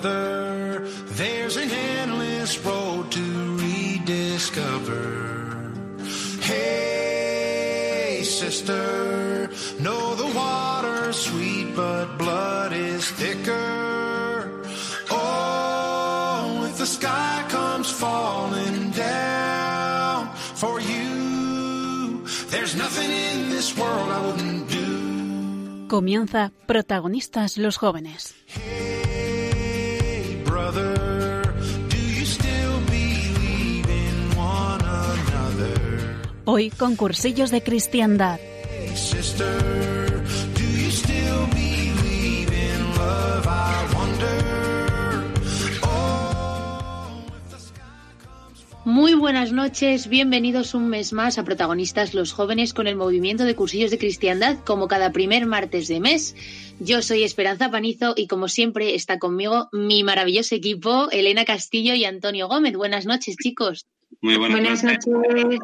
brother, there's an endless road to rediscover. Hey, sister, know the water's sweet, but blood is thicker. Oh, if the sky comes falling down for you, there's nothing in this world I wouldn't do. Comienza Protagonistas los jóvenes. Hoy con cursillos de cristiandad. Muy buenas noches, bienvenidos un mes más a Protagonistas los Jóvenes con el movimiento de cursillos de cristiandad como cada primer martes de mes. Yo soy Esperanza Panizo y como siempre está conmigo mi maravilloso equipo, Elena Castillo y Antonio Gómez. Buenas noches, chicos. Muy buenas, Buenas noches. noches.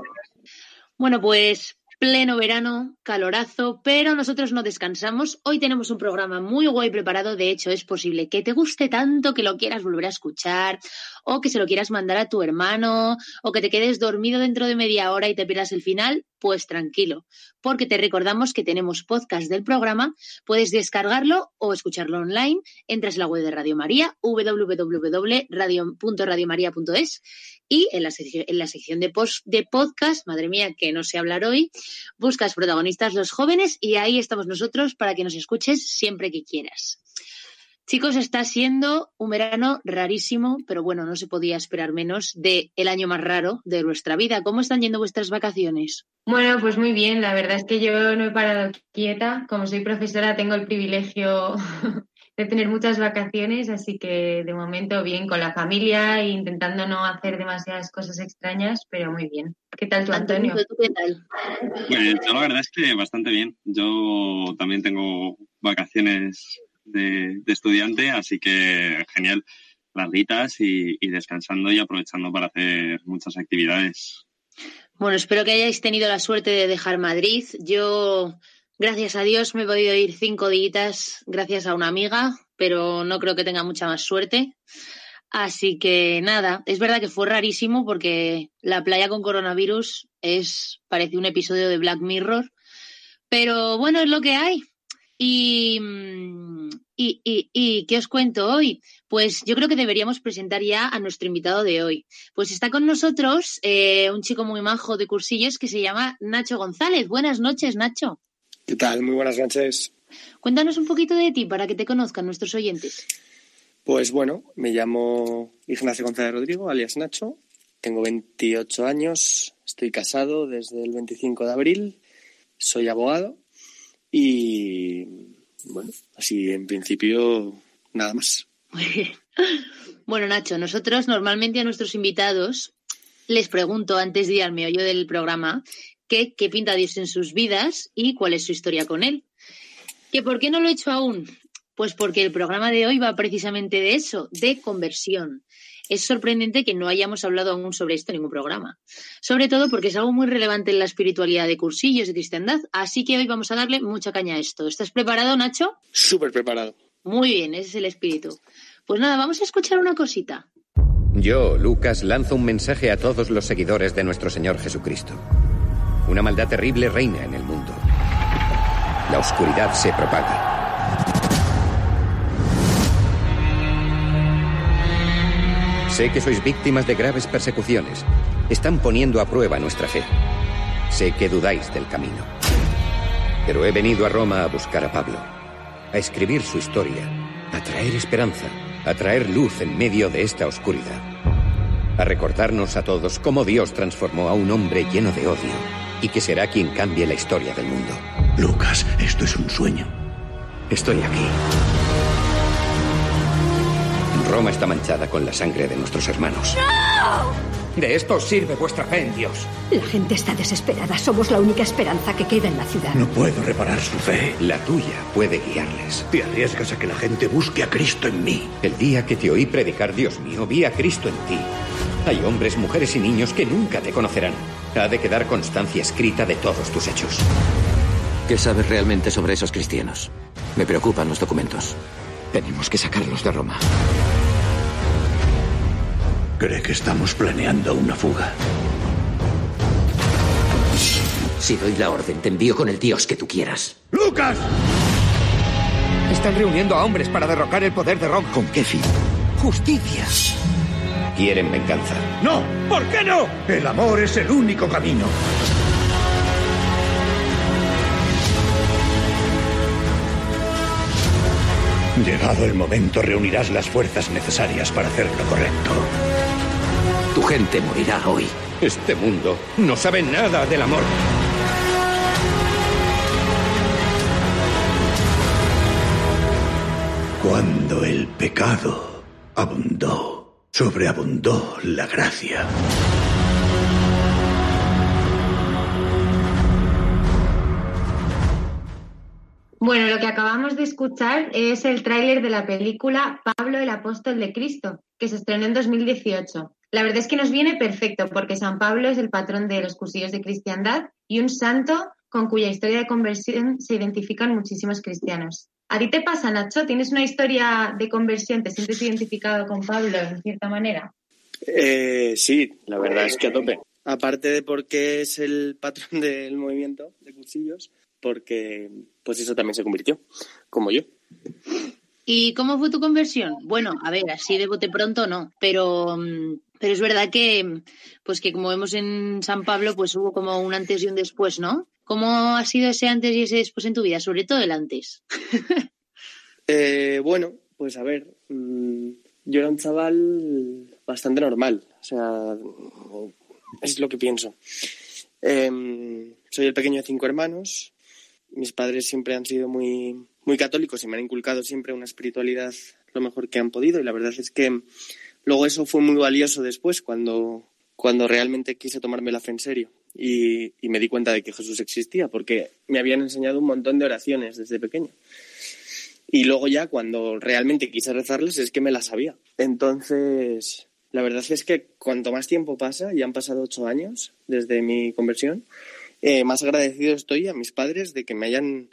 Bueno, pues pleno verano, calorazo, pero nosotros no descansamos. Hoy tenemos un programa muy guay preparado. De hecho, es posible que te guste tanto que lo quieras volver a escuchar, o que se lo quieras mandar a tu hermano, o que te quedes dormido dentro de media hora y te pierdas el final. Pues tranquilo, porque te recordamos que tenemos podcast del programa. Puedes descargarlo o escucharlo online. Entras en la web de Radio María, www.radiomaria.es y en la, sección, de, post, de podcast, madre mía, que no sé hablar hoy, buscas protagonistas los jóvenes y ahí estamos nosotros para que nos escuches siempre que quieras. Chicos, está siendo un verano rarísimo, pero bueno, no se podía esperar menos de el año más raro de nuestra vida. ¿Cómo están yendo vuestras vacaciones? Bueno, pues muy bien. La verdad es que yo no he parado quieta. Como soy profesora, tengo el privilegio de tener muchas vacaciones, así que de momento bien con la familia e intentando no hacer demasiadas cosas extrañas, pero muy bien. ¿Qué tal tú, Antonio? ¿tú qué tal? Pues yo la verdad es que bastante bien. Yo también tengo vacaciones de, estudiante, así que genial. Larguitas y, y descansando y aprovechando para hacer muchas actividades. Bueno, espero que hayáis tenido la suerte de dejar Madrid. Yo, gracias a Dios, me he podido ir cinco días gracias a una amiga, pero no creo que tenga mucha más suerte. Así que nada, es verdad que fue rarísimo porque la playa con coronavirus es parece un episodio de Black Mirror, pero bueno, es lo que hay. Y, y, y, y, ¿qué os cuento hoy? Pues yo creo que deberíamos presentar ya a nuestro invitado de hoy. Pues está con nosotros eh, un chico muy majo de cursillos que se llama Nacho González. Buenas noches, Nacho. ¿Qué tal? Muy buenas noches. Cuéntanos un poquito de ti para que te conozcan nuestros oyentes. Pues bueno, me llamo Ignacio González Rodrigo, alias Nacho. Tengo 28 años, estoy casado desde el 25 de abril, soy abogado y bueno, así en principio nada más. Bueno, Nacho, nosotros normalmente a nuestros invitados les pregunto antes de ir al meollo del programa que, qué pinta Dios en sus vidas y cuál es su historia con él. ¿Que por qué no lo he hecho aún? Pues porque el programa de hoy va precisamente de eso, de conversión. Es sorprendente que no hayamos hablado aún sobre esto en ningún programa. Sobre todo porque es algo muy relevante en la espiritualidad de cursillos de cristiandad. Así que hoy vamos a darle mucha caña a esto. ¿Estás preparado, Nacho? Súper preparado. Muy bien, ese es el espíritu. Pues nada, vamos a escuchar una cosita. Yo, Lucas, lanzo un mensaje a todos los seguidores de nuestro Señor Jesucristo. Una maldad terrible reina en el mundo. La oscuridad se propaga. Sé que sois víctimas de graves persecuciones. Están poniendo a prueba nuestra fe. Sé que dudáis del camino. Pero he venido a Roma a buscar a Pablo, a escribir su historia, a traer esperanza, a traer luz en medio de esta oscuridad, a recordarnos a todos cómo Dios transformó a un hombre lleno de odio y que será quien cambie la historia del mundo. Lucas, esto es un sueño. Estoy aquí. Roma está manchada con la sangre de nuestros hermanos. De esto sirve vuestra fe en Dios. La gente está desesperada. Somos la única esperanza que queda en la ciudad. No puedo reparar su fe. La tuya puede guiarles. Te arriesgas a que la gente busque a Cristo en mí. El día que te oí predicar, Dios mío, vi a Cristo en ti. Hay hombres, mujeres y niños que nunca te conocerán. Ha de quedar constancia escrita de todos tus hechos. ¿Qué sabes realmente sobre esos cristianos? Me preocupan los documentos. Tenemos que sacarlos de Roma. Cree que estamos planeando una fuga. Si doy la orden, te envío con el dios que tú quieras. ¡Lucas! Están reuniendo a hombres para derrocar el poder de Roma. ¿Con qué fin? Justicia. Quieren venganza. ¡No! ¿Por qué no? El amor es el único camino. Llegado el momento, reunirás las fuerzas necesarias para hacer lo correcto. Gente morirá hoy. Este mundo no sabe nada del amor. Cuando el pecado abundó, sobreabundó la gracia. Bueno, lo que acabamos de escuchar es el tráiler de la película Pablo el Apóstol de Cristo, que se estrenó en 2018. La verdad es que nos viene perfecto porque San Pablo es el patrón de los cursillos de cristiandad y un santo con cuya historia de conversión se identifican muchísimos cristianos. ¿A ti te pasa, Nacho? ¿Tienes una historia de conversión? ¿Te sientes identificado con Pablo en cierta manera? Eh, sí, la verdad es que a tope. Aparte de porque es el patrón del movimiento de cursillos, porque pues eso también se convirtió, como yo. ¿Y cómo fue tu conversión? Bueno, a ver, así de bote pronto no, pero, mm, pero es verdad que, pues que como vemos en San Pablo, pues hubo como un antes y un después, ¿no? ¿Cómo ha sido ese antes y ese después en tu vida? Sobre todo el antes. Eh, bueno, pues a ver, mm, yo era un chaval bastante normal, o sea, es lo que pienso. Em, soy el pequeño de cinco hermanos, mis padres siempre han sido muy, muy católicos y me han inculcado siempre una espiritualidad lo mejor que han podido y la verdad es que luego eso fue muy valioso después cuando, cuando realmente quise tomarme la fe en serio y, me di cuenta de que Jesús existía porque me habían enseñado un montón de oraciones desde pequeño. Y luego ya cuando realmente quise rezarles es que me las sabía. Entonces, la verdad es que cuanto más tiempo pasa, ya han pasado ocho años desde mi conversión, eh, más agradecido estoy a mis padres de que me hayan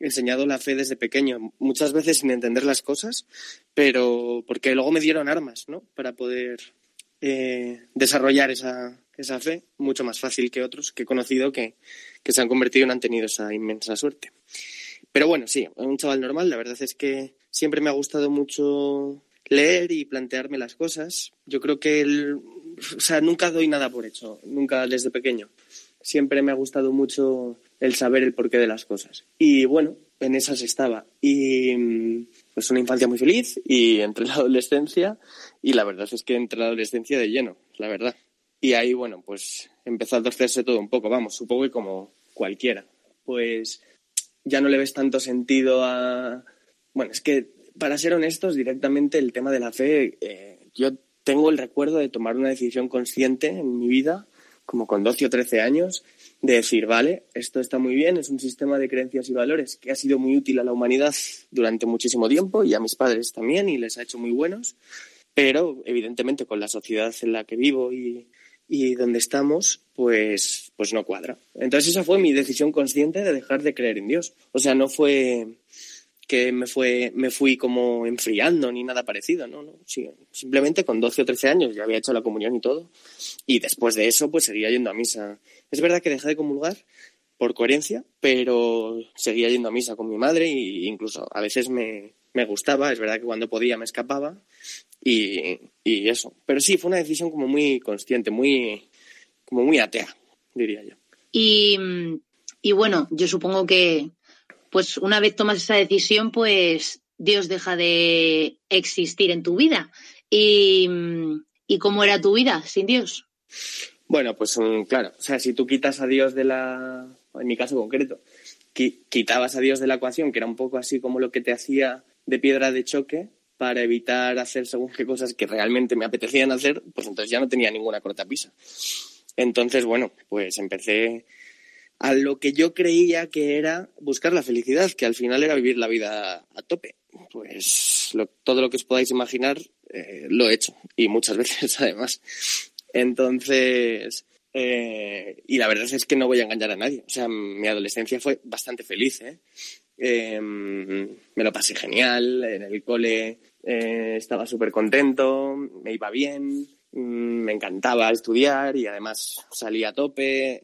enseñado la fe desde pequeño, muchas veces sin entender las cosas, pero porque luego me dieron armas, ¿no? Para poder eh, desarrollar esa, esa fe mucho más fácil que otros que he conocido que, que se han convertido y no han tenido esa inmensa suerte. Pero bueno, sí, un chaval normal, la verdad es que siempre me ha gustado mucho leer y plantearme las cosas. Yo creo que o sea, nunca doy nada por hecho, nunca desde pequeño. Siempre me ha gustado mucho el saber el porqué de las cosas. Y bueno, en esas estaba. Y mm, pues una infancia muy feliz y entre la adolescencia y la verdad es que entre la adolescencia de lleno, la verdad. Y ahí, bueno, pues empezó a torcerse todo un poco, vamos, supongo que como cualquiera. Pues ya no le ves tanto sentido a... Bueno, es que para ser honestos, directamente el tema de la fe, eh, yo tengo el recuerdo de tomar una decisión consciente en mi vida, como con 12 o 13 años, de decir, vale, esto está muy bien, es un sistema de creencias y valores que ha sido muy útil a la humanidad durante muchísimo tiempo y a mis padres también y les ha hecho muy buenos, pero evidentemente con la sociedad en la que vivo y, y donde estamos, pues, pues no cuadra. Entonces esa fue mi decisión consciente de dejar de creer en Dios. O sea, no fue que me fue me fui como enfriando ni nada parecido, no, no, sí, simplemente con 12 o 13 años ya había hecho la comunión y todo y después de eso pues seguía yendo a misa. Es verdad que dejé de comulgar por coherencia, pero seguía yendo a misa con mi madre e incluso a veces me, me gustaba, es verdad que cuando podía me escapaba y, y eso. Pero sí, fue una decisión como muy consciente, muy como muy atea, diría yo. Y, y bueno, yo supongo que pues una vez tomas esa decisión, pues Dios deja de existir en tu vida. ¿Y, cómo era tu vida sin Dios? Bueno, pues um, claro, o sea, si tú quitas a Dios de la, en mi caso concreto, qui- quitabas a Dios de la ecuación, que era un poco así como lo que te hacía de piedra de choque para evitar hacer según qué cosas que realmente me apetecían hacer, pues entonces ya no tenía ninguna cortapisa. Entonces, bueno, pues empecé a lo que yo creía que era buscar la felicidad, que al final era vivir la vida a tope. Pues todo lo que os podáis imaginar eh, lo he hecho y muchas veces además. Entonces, eh, y la verdad es que no voy a engañar a nadie. O sea, mi adolescencia fue bastante feliz. ¿eh? Eh, me lo pasé genial, en el cole eh, estaba súper contento, me iba bien. me encantaba estudiar y además salía a tope,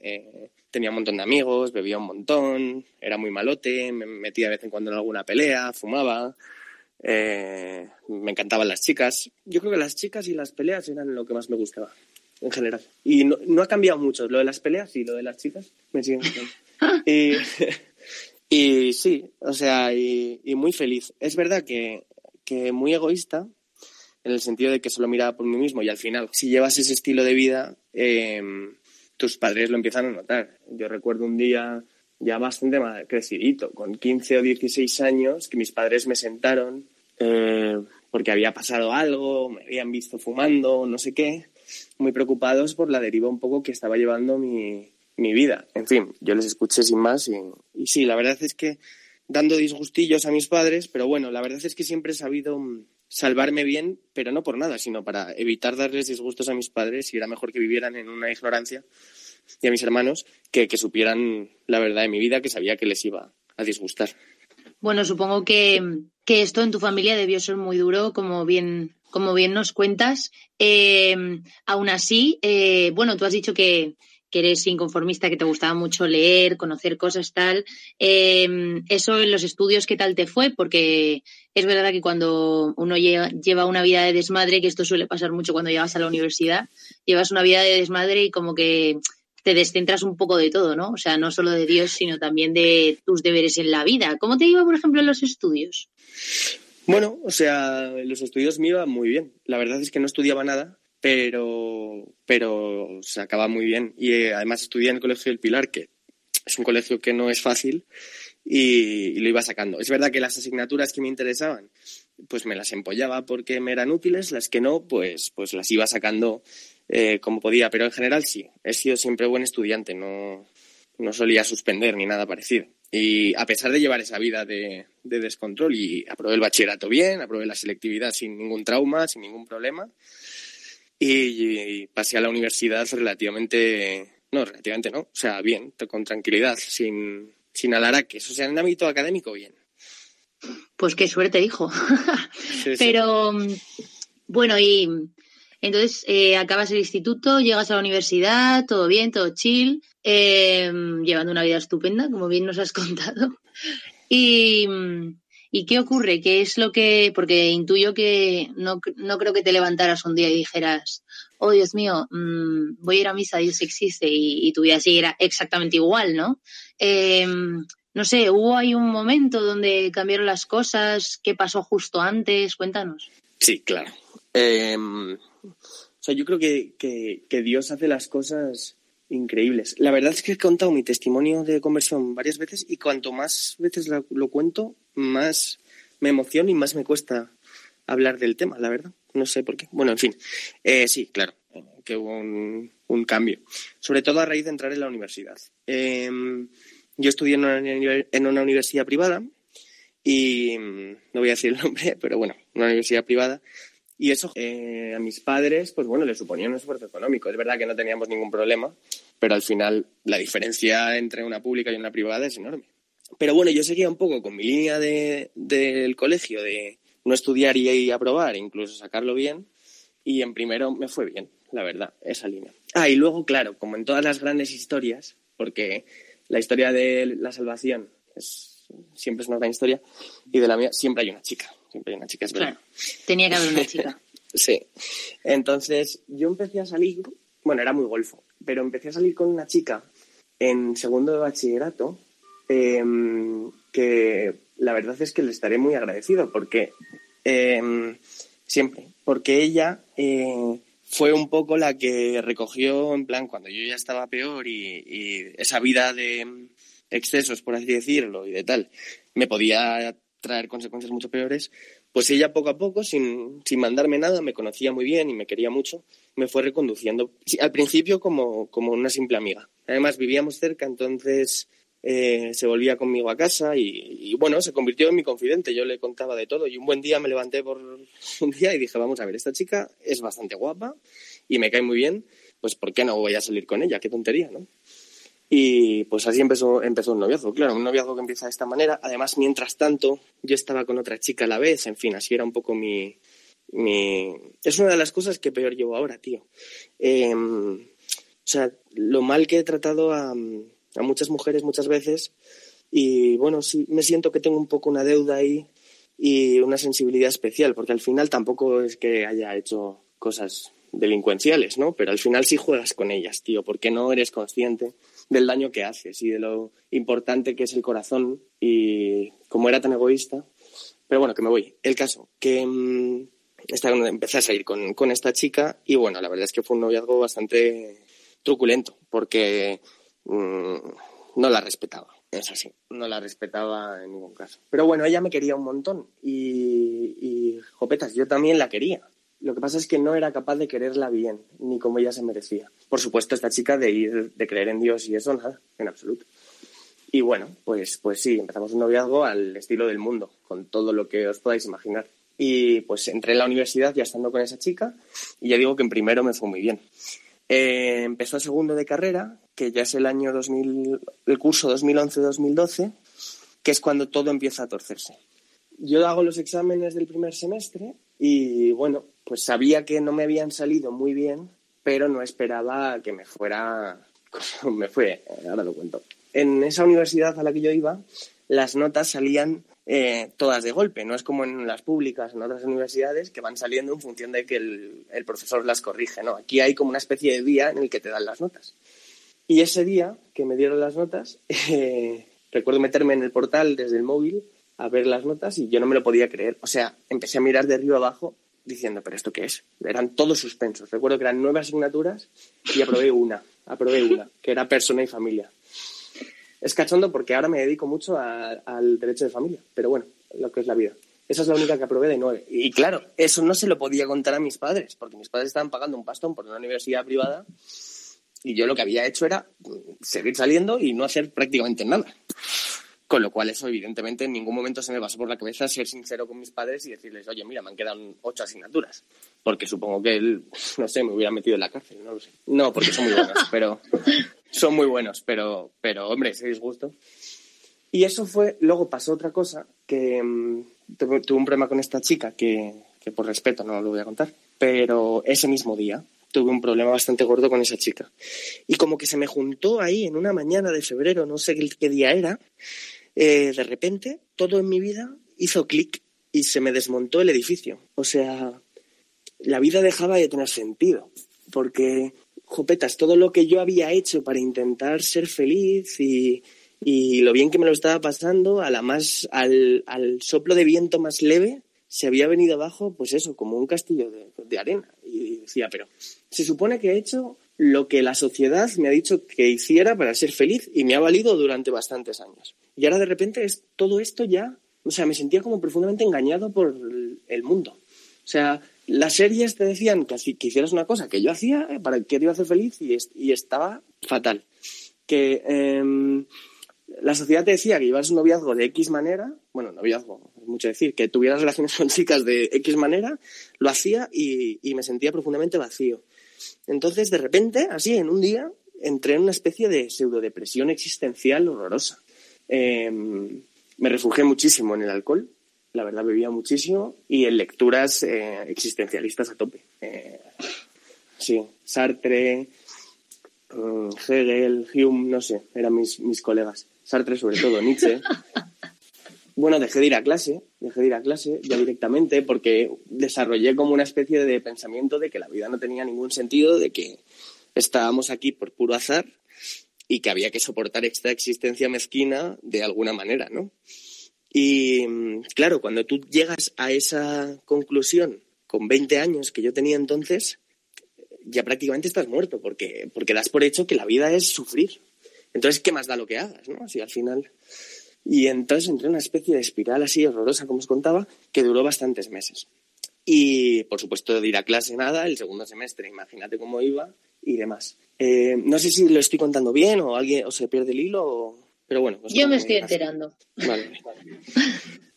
tenía un montón de amigos, bebía un montón, era muy malote, me metía de vez en cuando en alguna pelea, fumaba, eh, me encantaban las chicas. Yo creo que las chicas y las peleas eran lo que más me gustaba, en general. Y no, ha cambiado mucho, lo de las peleas y lo de las chicas me siguen gustando. y, sí, o sea, y, muy feliz. Es verdad que, que muy egoísta, en el sentido de que solo miraba por mí mismo y al final, si llevas ese estilo de vida, eh, tus padres lo empiezan a notar. Yo recuerdo un día ya bastante crecidito, con 15 o 16 años, que mis padres me sentaron eh, porque había pasado algo, me habían visto fumando, no sé qué, muy preocupados por la deriva un poco que estaba llevando mi, mi vida. En fin, yo les escuché sin más y, y, sí, la verdad es que dando disgustillos a mis padres, pero bueno, la verdad es que siempre he sabido salvarme bien, pero no por nada, sino para evitar darles disgustos a mis padres y era mejor que vivieran en una ignorancia y a mis hermanos que, supieran la verdad de mi vida que sabía que les iba a disgustar. Bueno, supongo que, que esto en tu familia debió ser muy duro, como bien, como bien nos cuentas. Eh, aún así, eh, bueno, tú has dicho que, que eres inconformista, que te gustaba mucho leer, conocer cosas, tal. Eh, eso en los estudios, ¿qué tal te fue? Porque es verdad que cuando uno lleva una vida de desmadre, que esto suele pasar mucho cuando llegas a la universidad, llevas una vida de desmadre y como que te descentras un poco de todo, ¿no? O sea, no solo de Dios, sino también de tus deberes en la vida. ¿Cómo te iba, por ejemplo, en los estudios? Bueno, o sea, los estudios me iban muy bien. La verdad es que no estudiaba nada, pero, pero se acaba muy bien. Y eh, además estudié en el Colegio del Pilar, que es un colegio que no es fácil, y, lo iba sacando. Es verdad que las asignaturas que me interesaban, pues me las empollaba porque me eran útiles, las que no, pues, pues las iba sacando eh, como podía, pero en general sí, he sido siempre buen estudiante, no, no solía suspender ni nada parecido. Y a pesar de llevar esa vida de, descontrol y aprobé el bachillerato bien, aprobé la selectividad sin ningún trauma, sin ningún problema, y, pasé a la universidad relativamente, no, relativamente no, o sea, bien, con tranquilidad, sin, sin alaraques, o sea, en el ámbito académico bien. Pues qué suerte, hijo. Pero, bueno, y entonces, eh, acabas el instituto, llegas a la universidad, todo bien, todo chill, eh, llevando una vida estupenda, como bien nos has contado. Y, ¿Y qué ocurre? ¿Qué es lo que.? Porque intuyo que no, no creo que te levantaras un día y dijeras, oh Dios mío, mm, voy a ir a misa, Dios existe, y, tu vida siguiera exactamente igual, ¿no? Eh, no sé, ¿hubo ahí un momento donde cambiaron las cosas? ¿Qué pasó justo antes? Cuéntanos. Sí, claro. Eh, o sea, yo creo que, que, Dios hace las cosas increíbles. La verdad es que he contado mi testimonio de conversión varias veces y cuanto más veces lo, cuento, más me emociono y más me cuesta hablar del tema, la verdad. No sé por qué. Bueno, en fin. Eh, sí, claro, que hubo un, un, cambio. Sobre todo a raíz de entrar en la universidad. Em, yo estudié en una, en una universidad privada y no voy a decir el nombre, pero bueno, una universidad privada y eso eh, a mis padres, pues bueno, les suponía un esfuerzo económico. Es verdad que no teníamos ningún problema, pero al final la diferencia entre una pública y una privada es enorme. Pero bueno, yo seguía un poco con mi línea de, del colegio de no estudiar y aprobar, incluso sacarlo bien. Y en primero me fue bien, la verdad, esa línea. Ah, y luego, claro, como en todas las grandes historias, porque la historia de la salvación es, siempre es una gran historia, y de la mía siempre hay una chica siempre hay una chica, es verdad. tenía que haber una chica. sí. Entonces, yo empecé a salir, bueno, era muy golfo, pero empecé a salir con una chica en segundo de bachillerato em, que la verdad es que le estaré muy agradecido porque em, siempre, porque ella eh, fue un poco la que recogió, en plan, cuando yo ya estaba peor y, y esa vida de excesos, por así decirlo, y de tal, me podía traer consecuencias mucho peores, pues ella poco a poco, sin, sin mandarme nada, me conocía muy bien y me quería mucho, me fue reconduciendo. al principio como, como una simple amiga. Además vivíamos cerca, entonces eh, se volvía conmigo a casa y, bueno, se convirtió en mi confidente. Yo le contaba de todo y un buen día me levanté por un día y dije, vamos a ver, esta chica es bastante guapa y me cae muy bien, pues ¿por qué no voy a salir con ella? Qué tontería, ¿no? Y pues así empezó, empezó un noviazgo, claro, un noviazgo que empieza de esta manera. Además, mientras tanto, yo estaba con otra chica a la vez, en fin, así era un poco mi, Mi... Es una de las cosas que peor llevo ahora, tío. Em, o sea, lo mal que he tratado a, a muchas mujeres muchas veces y bueno, sí, me siento que tengo un poco una deuda ahí y una sensibilidad especial, porque al final tampoco es que haya hecho cosas delincuenciales, ¿no? Pero al final sí juegas con ellas, tío, porque no eres consciente del daño que haces y de lo importante que es el corazón y como era tan egoísta. Pero bueno, que me voy. El caso, que mmm, empecé a salir con, con esta chica y bueno, la verdad es que fue un noviazgo bastante truculento porque mmm, no la respetaba. Es así, no la respetaba en ningún caso. Pero bueno, ella me quería un montón y, y yo también la quería. Lo que pasa es que no era capaz de quererla bien, ni como ella se merecía. Por supuesto, esta chica de ir, de creer en Dios y eso, nada, en absoluto. Y bueno, pues, pues sí, empezamos un noviazgo al estilo del mundo, con todo lo que os podáis imaginar. Y pues entré en la universidad ya estando con esa chica, y ya digo que en primero me fue muy bien. Eh, empezó el segundo de carrera, que ya es el año 2000, el curso 2011-2012, que es cuando todo empieza a torcerse. Yo hago los exámenes del primer semestre y bueno, pues sabía que no me habían salido muy bien, pero no esperaba que me fuera como me fue, ahora lo cuento. En esa universidad a la que yo iba, las notas salían eh, todas de golpe, no es como en las públicas, en otras universidades, que van saliendo en función de que el, el profesor las corrige, ¿no? Aquí hay como una especie de día en el que te dan las notas. Y ese día que me dieron las notas, eh, recuerdo meterme en el portal desde el móvil a ver las notas y yo no me lo podía creer. O sea, empecé a mirar de arriba abajo diciendo, ¿pero esto qué es? Eran todos suspensos. Recuerdo que eran nueve asignaturas y aprobé una, aprobé una, que era persona y familia. Es cachondo porque ahora me dedico mucho a, al derecho de familia, pero bueno, lo que es la vida. Esa es la única que aprobé de nueve. Y claro, eso no se lo podía contar a mis padres, porque mis padres estaban pagando un pastón por una universidad privada y yo lo que había hecho era seguir saliendo y no hacer prácticamente nada. Con lo cual eso evidentemente en ningún momento se me pasó por la cabeza ser sincero con mis padres y decirles, oye, mira, me han quedado ocho asignaturas. Porque supongo que él, no sé, me hubiera metido en la cárcel, no lo sé. No, porque son muy buenos, pero son muy buenos, pero, pero hombre, ese disgusto. Y eso fue, luego pasó otra cosa, que tuve, tuve, un problema con esta chica que, que por respeto no lo voy a contar, pero ese mismo día tuve un problema bastante gordo con esa chica. Y como que se me juntó ahí en una mañana de febrero, no sé qué día era, eh, de repente todo en mi vida hizo clic y se me desmontó el edificio. O sea, la vida dejaba de tener sentido, porque, jopetas, todo lo que yo había hecho para intentar ser feliz y, y lo bien que me lo estaba pasando, a la más, al, al, soplo de viento más leve, se había venido abajo, pues eso, como un castillo de, de arena. Y decía, pero se supone que he hecho lo que la sociedad me ha dicho que hiciera para ser feliz y me ha valido durante bastantes años. Y ahora de repente es todo esto ya, o sea, me sentía como profundamente engañado por el mundo. O sea, las series te decían que, que hicieras una cosa que yo hacía para que te iba a hacer feliz y, y estaba fatal. Que eh, la sociedad te decía que llevas un noviazgo de X manera, bueno, noviazgo, es mucho decir, que tuvieras relaciones con chicas de X manera, lo hacía y, y me sentía profundamente vacío. Entonces, de repente, así, en un día, entré en una especie de pseudodepresión existencial horrorosa. Eh, me refugié muchísimo en el alcohol, la verdad bebía muchísimo, y en lecturas eh, existencialistas a tope. Eh, sí, Sartre, um, Hegel, Hume, no sé, eran mis, mis colegas. Sartre sobre todo, Nietzsche. Bueno, dejé de ir a clase, dejé de ir a clase ya directamente porque desarrollé como una especie de pensamiento de que la vida no tenía ningún sentido, de que estábamos aquí por puro azar y que había que soportar esta existencia mezquina de alguna manera, ¿no? Y claro, cuando tú llegas a esa conclusión con 20 años que yo tenía entonces, ya prácticamente estás muerto porque, porque das por hecho que la vida es sufrir. Entonces, ¿qué más da lo que hagas, no? Si al final... Y entonces entré en una especie de espiral así horrorosa, como os contaba, que duró bastantes meses. Y, por supuesto, de ir a clase nada, el segundo semestre, imagínate cómo iba y demás. Eh, no sé si lo estoy contando bien o alguien o se pierde el hilo, o... pero bueno. Yo me estoy enterando. Vale.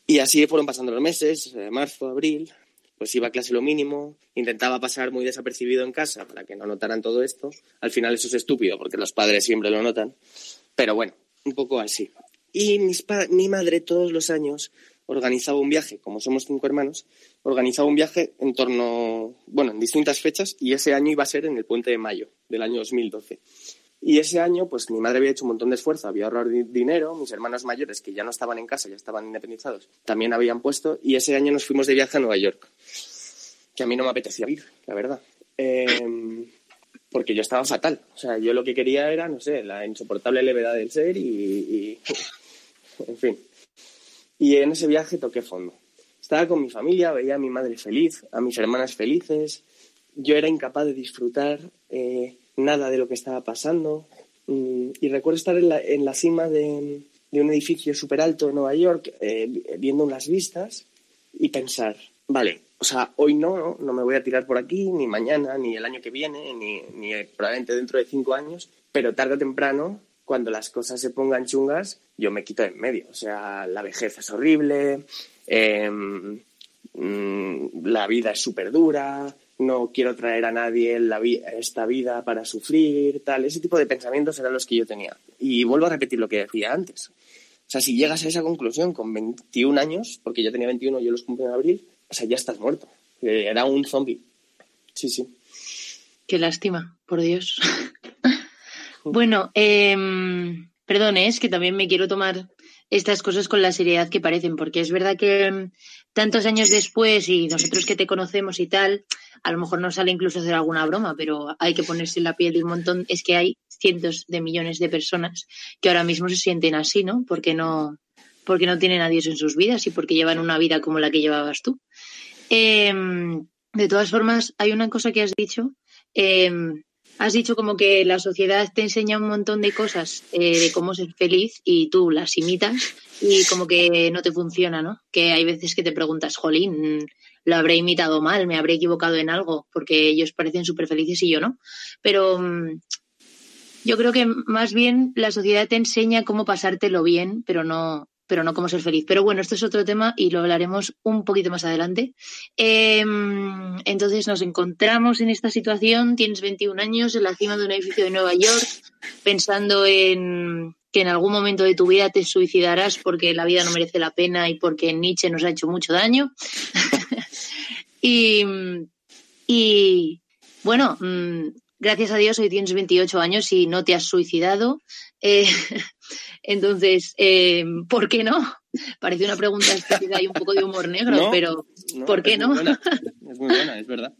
Y así fueron pasando los meses, eh, marzo, abril, pues iba a clase lo mínimo, intentaba pasar muy desapercibido en casa para que no notaran todo esto. Al final eso es estúpido porque los padres siempre lo notan, pero bueno, un poco así. Y mis mi madre todos los años organizaba un viaje, como somos cinco hermanos, organizaba un viaje en torno, bueno, en distintas fechas y ese año iba a ser en el puente de mayo del año 2012. Y ese año, pues mi madre había hecho un montón de esfuerzo, había ahorrado dinero, mis hermanos mayores, que ya no estaban en casa, ya estaban independizados, también habían puesto, y ese año nos fuimos de viaje a Nueva York, que a mí no me apetecía ir, la verdad. Em, porque yo estaba fatal. O sea, yo lo que quería era, no sé, la insoportable levedad del ser y, en fin. Y en ese viaje toqué fondo. Estaba con mi familia, veía a mi madre feliz, a mis hermanas felices. Yo era incapaz de disfrutar eh, nada de lo que estaba pasando. Mm, y recuerdo estar en la, en la cima de, un edificio súper alto de Nueva York, eh, viendo unas vistas y pensar, vale, o sea, hoy no, no me voy a tirar por aquí, ni mañana, ni el año que viene, ni, ni probablemente dentro de cinco años, pero tarde o temprano, cuando las cosas se pongan chungas, yo me quito de en medio. O sea, la vejez es horrible, mm, la vida es súper dura, no quiero traer a nadie en la esta vida para sufrir, tal. Ese tipo de pensamientos eran los que yo tenía. Y vuelvo a repetir lo que decía antes. O sea, si llegas a esa conclusión con 21 años, porque yo tenía 21, yo los cumplí en abril, o sea, ya estás muerto. Eh, era un zombie. Sí, sí. Qué lástima, por Dios. bueno, eh, perdón, es que también me quiero tomar estas cosas con la seriedad que parecen, porque es verdad que em, tantos años después y nosotros que te conocemos y tal, a lo mejor nos sale incluso hacer alguna broma, pero hay que ponerse en la piel de un montón. Es que hay cientos de millones de personas que ahora mismo se sienten así, ¿no? Porque no, porque no tienen a Dios en sus vidas y porque llevan una vida como la que llevabas tú. Em, de todas formas, hay una cosa que has dicho. Em, has dicho como que la sociedad te enseña un montón de cosas eh, de cómo ser feliz y tú las imitas y como que no te funciona, ¿no? Que hay veces que te preguntas, jolín, lo habré imitado mal, me habré equivocado en algo, porque ellos parecen súper felices y yo no. Pero mm, yo creo que más bien la sociedad te enseña cómo pasártelo bien, pero no, pero no cómo ser feliz. Pero bueno, esto es otro tema y lo hablaremos un poquito más adelante. Em, entonces nos encontramos en esta situación, tienes 21 años en la cima de un edificio de Nueva York, pensando en que en algún momento de tu vida te suicidarás porque la vida no merece la pena y porque Nietzsche nos ha hecho mucho daño. y, y, bueno, mm, gracias a Dios hoy tienes 28 años y no te has suicidado. Eh, entonces, eh, ¿por qué no? Parece una pregunta específica y un poco de humor negro, pero ¿por qué no? es muy buena, es verdad.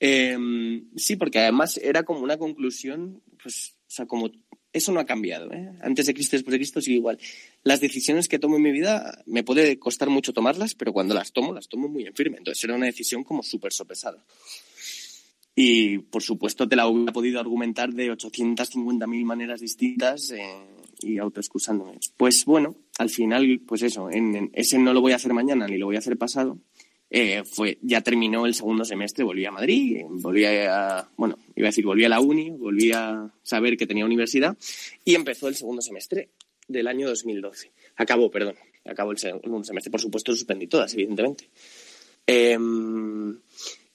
Em, sí, porque además era como una conclusión, pues, o sea, como eso no ha cambiado. ¿eh? Antes de Cristo, después de Cristo sigue igual. Las decisiones que tomo en mi vida me puede costar mucho tomarlas, pero cuando las tomo, las tomo muy en firme. Entonces era una decisión como súper sopesada. Y por supuesto te la hubiera podido argumentar de 850.000 maneras distintas eh, y autoexcusándome. Pues bueno, al final, pues eso, en, ese no lo voy a hacer mañana ni lo voy a hacer pasado. Eh, fue, ya terminó el segundo semestre, volví a Madrid, volví a, bueno, iba a decir, volví a la uni, volví a saber que tenía universidad y empezó el segundo semestre del año 2012. Acabó, perdón, acabó el segundo semestre. Por supuesto, suspendí todas, evidentemente. Eh,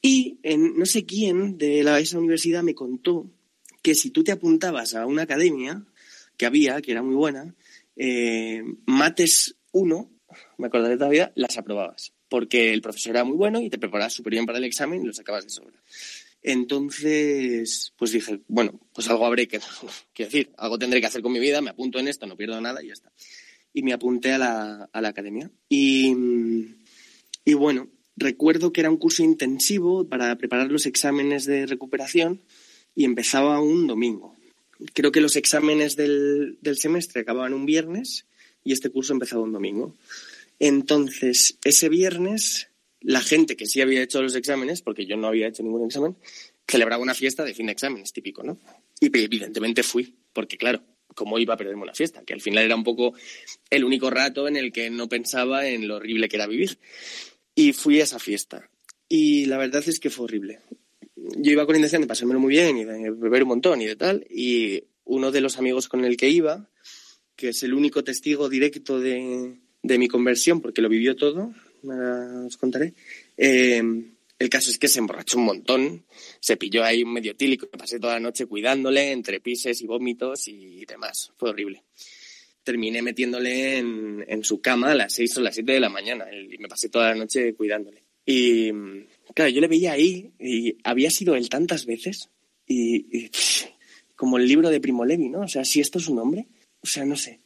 y en, no sé quién de la, esa universidad me contó que si tú te apuntabas a una academia que había, que era muy buena, eh, mates uno, me acordaré todavía, las aprobabas. Porque el profesor era muy bueno y te preparabas súper bien para el examen y lo sacabas de sobra. Entonces, pues dije, bueno, pues algo habré que, decir, algo tendré que hacer con mi vida, me apunto en esto, no pierdo nada y ya está. Y me apunté a la, a la academia. Y, y bueno, recuerdo que era un curso intensivo para preparar los exámenes de recuperación y empezaba un domingo. Creo que los exámenes del, semestre acababan un viernes y este curso empezaba un domingo. Entonces, ese viernes, la gente que sí había hecho los exámenes, porque yo no había hecho ningún examen, celebraba una fiesta de fin de exámenes, típico, ¿no? Y evidentemente fui, porque claro, ¿cómo iba a perderme una fiesta? Que al final era un poco el único rato en el que no pensaba en lo horrible que era vivir. Y fui a esa fiesta. Y la verdad es que fue horrible. Yo iba con la intención de pasármelo muy bien y de beber un montón y de tal. Y uno de los amigos con el que iba, que es el único testigo directo de, mi conversión, porque lo vivió todo, os contaré. Eh, el caso es que se emborrachó un montón, se pilló ahí un medio tílico, pasé toda la noche cuidándole entre pises y vómitos y demás. Fue horrible. Terminé metiéndole en, su cama a las 6 o las 7 de la mañana y me pasé toda la noche cuidándole. Y claro, yo le veía ahí y había sido él tantas veces y, como el libro de Primo Levi, ¿no? O sea, si esto es un hombre, o sea, no sé.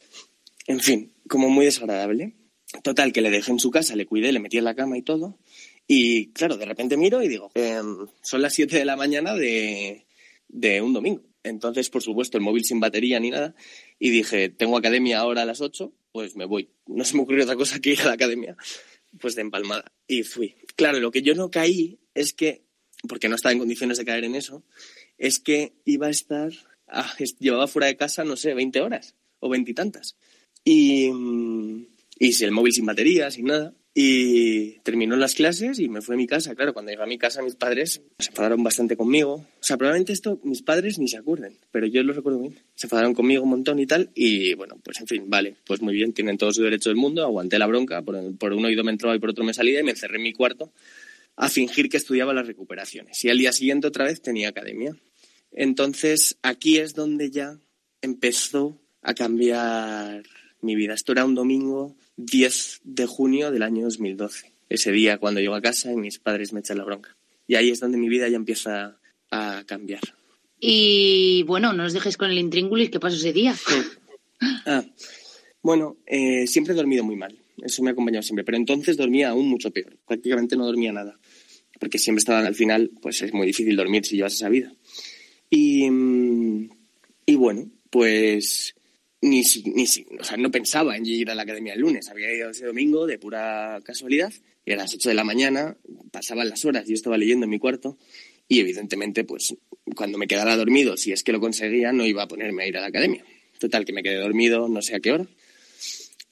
En fin, como muy desagradable. Total, que le dejé en su casa, le cuidé, le metí en la cama y todo. Y claro, de repente miro y digo, em, son las 7 de la mañana de un domingo. Entonces, por supuesto, el móvil sin batería ni nada. Y dije, tengo academia ahora a las 8, pues me voy. No se me ocurrió otra cosa que ir a la academia. Pues de empalmada. Y fui. Claro, lo que yo no caí es que, porque no estaba en condiciones de caer en eso, es que iba a estar, ah, llevaba fuera de casa, no sé, 20 horas o veintitantas. Y, mm, y si el móvil sin batería, sin nada. Y terminó las clases y me fui a mi casa. Claro, cuando llegué a mi casa mis padres se enfadaron bastante conmigo. O sea, probablemente esto mis padres ni se acuerden, pero yo lo recuerdo bien. Se enfadaron conmigo un montón y tal. Y bueno, pues en fin, vale, pues muy bien, tienen todo su derecho del mundo. Aguanté la bronca, por, por un oído me entró y por otro me salía y me encerré en mi cuarto a fingir que estudiaba las recuperaciones. Y al día siguiente otra vez tenía academia. Entonces aquí es donde ya empezó a cambiar mi vida. Esto era un domingo 10 de junio del año 2012. Ese día cuando llego a casa y mis padres me echan la bronca. Y ahí es donde mi vida ya empieza a cambiar. Y bueno, no os dejes con el intríngulis. ¿Qué pasó ese día? Ah, bueno, eh, siempre he dormido muy mal. Eso me ha acompañado siempre. Pero entonces dormía aún mucho peor. Prácticamente no dormía nada. Porque siempre estaban al final, pues es muy difícil dormir si llevas esa vida. Y, mm, y bueno, pues ni, ni o sea, no pensaba en ir a la academia el lunes. Había ido ese domingo de pura casualidad y a las 8 de la mañana pasaban las horas. Yo estaba leyendo en mi cuarto y evidentemente, pues cuando me quedara dormido, si es que lo conseguía, no iba a ponerme a ir a la academia. Total, que me quedé dormido no sé a qué hora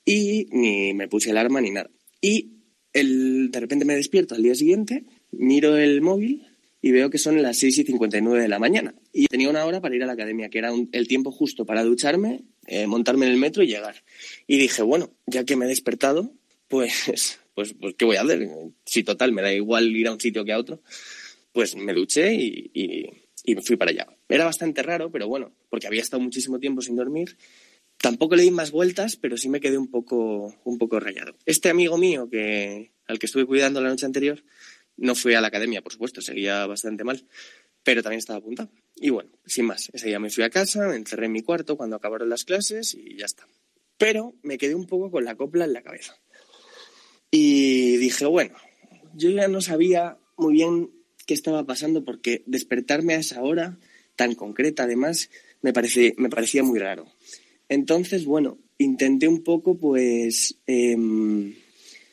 y ni me puse alarma ni nada. Y el, de repente me despierto al día siguiente, miro el móvil y veo que son las 6 y 59 de la mañana. Y tenía una hora para ir a la academia, que era el tiempo justo para ducharme, eh, montarme en el metro y llegar. Y dije, bueno, ya que me he despertado, pues, pues, pues, ¿qué voy a hacer? Si total, me da igual ir a un sitio que a otro. Pues me duché y, y, fui para allá. Era bastante raro, pero bueno, porque había estado muchísimo tiempo sin dormir. Tampoco le di más vueltas, pero sí me quedé un poco, un poco rayado. Este amigo mío que, al que estuve cuidando la noche anterior no fui a la academia, por supuesto, seguía bastante mal, pero también estaba apuntado. Y bueno, sin más, ese día me fui a casa, me encerré en mi cuarto cuando acabaron las clases y ya está. Pero me quedé un poco con la copla en la cabeza. Y dije, bueno, yo ya no sabía muy bien qué estaba pasando porque despertarme a esa hora tan concreta, además, me, me parecía muy raro. Entonces, bueno, intenté un poco, pues, eh,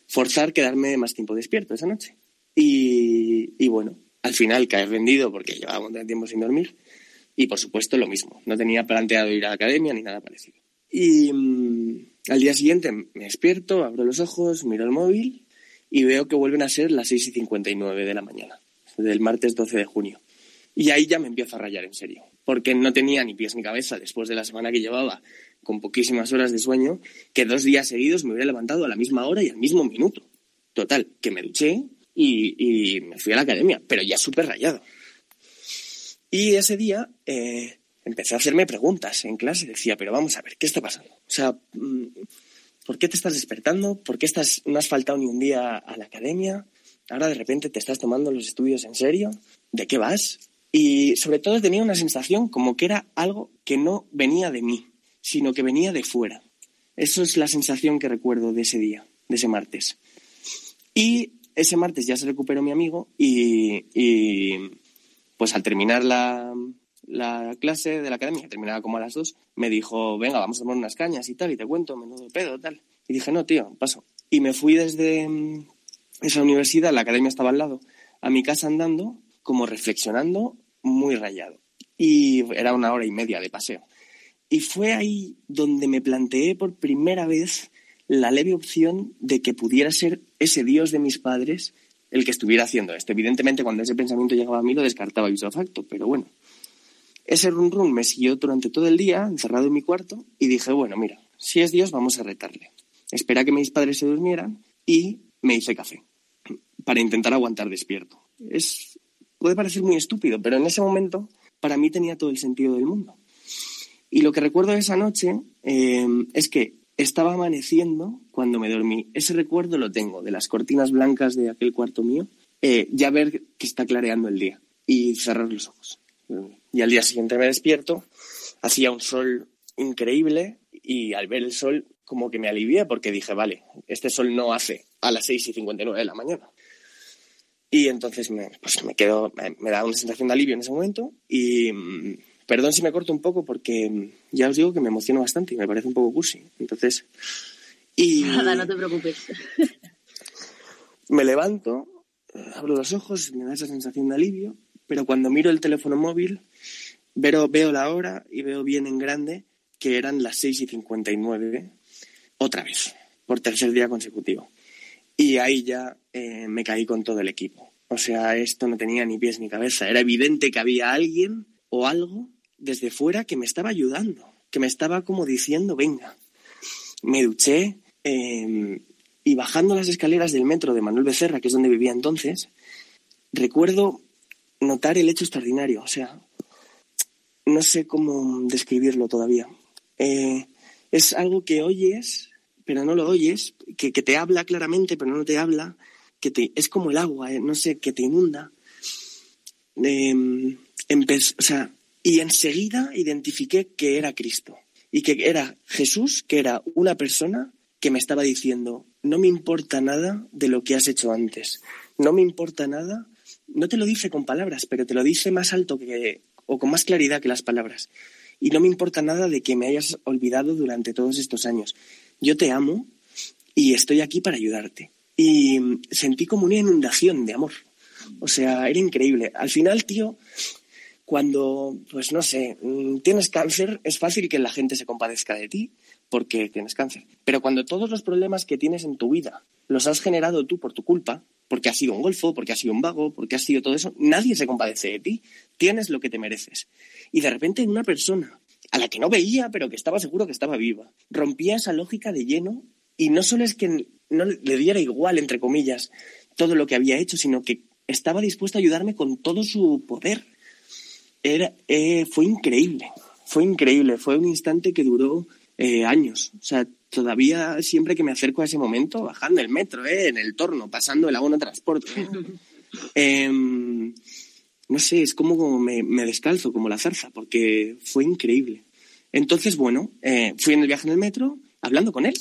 forzar quedarme más tiempo despierto esa noche. Y, y, bueno, al final caer rendido porque llevaba un tiempo sin dormir. Y por supuesto lo mismo, no tenía planteado ir a la academia ni nada parecido. Y um, al día siguiente me despierto, abro los ojos, miro el móvil y veo que vuelven a ser las 6 y 59 de la mañana, del martes 12 de junio. Y ahí ya me empiezo a rayar en serio, porque no tenía ni pies ni cabeza después de la semana que llevaba con poquísimas horas de sueño, que dos días seguidos me hubiera levantado a la misma hora y al mismo minuto. Total, que me duché y, me fui a la academia, pero ya súper rayado. Y ese día eh, empecé a hacerme preguntas en clase. Decía, pero vamos a ver, ¿qué está pasando? O sea, mm, ¿por qué te estás despertando? ¿Por qué estás, no has faltado ni un día a la academia? Ahora de repente te estás tomando los estudios en serio. ¿De qué vas? Y sobre todo tenía una sensación como que era algo que no venía de mí, sino que venía de fuera. Eso es la sensación que recuerdo de ese día, de ese martes. Y ese martes ya se recuperó mi amigo y, y pues al terminar la, la, clase de la academia, terminaba como a las dos, me dijo, venga, vamos a tomar unas cañas y tal, y te cuento, menudo pedo, tal. Y dije, no, tío, paso. Y me fui desde mm, esa universidad, la academia estaba al lado, a mi casa andando, como reflexionando, muy rayado. Y era una hora y media de paseo. Y fue ahí donde me planteé por primera vez la leve opción de que pudiera ser ese Dios de mis padres el que estuviera haciendo esto. Evidentemente, cuando ese pensamiento llegaba a mí, lo descartaba ipso facto, pero bueno. Ese run run me siguió durante todo el día, encerrado en mi cuarto, y dije, bueno, mira, si es Dios, vamos a retarle. Espera que mis padres se durmieran y me hice café para intentar aguantar despierto. Es, puede parecer muy estúpido, pero en ese momento para mí tenía todo el sentido del mundo. Y lo que recuerdo de esa noche Eh, es que estaba amaneciendo cuando me dormí. Ese recuerdo lo tengo de las cortinas blancas de aquel cuarto mío, eh, ya ver que está clareando el día y cerrar los ojos. Y al día siguiente me despierto, hacía un sol increíble y al ver el sol como que me alivié porque dije, vale, este sol no hace a las 6 y 59 de la mañana. Y entonces me, pues quedo, me, da una sensación de alivio en ese momento y mm, perdón si me corto un poco porque mm, ya os digo que me emociono bastante y me parece un poco cursi. Entonces, y... Nada, no te preocupes. Me levanto, abro los ojos, me da esa sensación de alivio, pero cuando miro el teléfono móvil veo, veo la hora y veo bien en grande que eran las 6 y 59 otra vez, por tercer día consecutivo. Y ahí ya eh, me caí con todo el equipo. O sea, esto no tenía ni pies ni cabeza. Era evidente que había alguien o algo desde fuera que me estaba ayudando, que me estaba como diciendo, venga. Me duché em, y bajando las escaleras del metro de Manuel Becerra, que es donde vivía entonces, recuerdo notar el hecho extraordinario. O sea, no sé cómo describirlo todavía. Eh, es algo que oyes, pero no lo oyes, que, te habla claramente, pero no te habla, que te, es como el agua, eh, no sé, que te inunda. Em, o sea, y enseguida identifiqué que era Cristo y que era Jesús, que era una persona que me estaba diciendo, no me importa nada de lo que has hecho antes, no me importa nada, no te lo dice con palabras, pero te lo dice más alto que, o con más claridad que las palabras y no me importa nada de que me hayas olvidado durante todos estos años. Yo te amo y estoy aquí para ayudarte. Y sentí como una inundación de amor. O sea, era increíble. Al final, tío, cuando, pues no sé, mm, tienes cáncer, es fácil que la gente se compadezca de ti porque tienes cáncer. Pero cuando todos los problemas que tienes en tu vida los has generado tú por tu culpa, porque has sido un golfo, porque has sido un vago, porque has sido todo eso, nadie se compadece de ti. Tienes lo que te mereces. Y de repente una persona a la que no veía, pero que estaba seguro que estaba viva, rompía esa lógica de lleno y no solo es que no le diera igual, entre comillas, todo lo que había hecho, sino que estaba dispuesto a ayudarme con todo su poder. Era, eh, fue increíble, fue increíble, fue un instante que duró eh, años. O sea, todavía siempre que me acerco a ese momento, bajando el metro, eh, en el torno, pasando el abono transporte, em, no sé, es como me, descalzo, como la zarza, porque fue increíble. Entonces, bueno, eh, fui en el viaje en el metro hablando con él,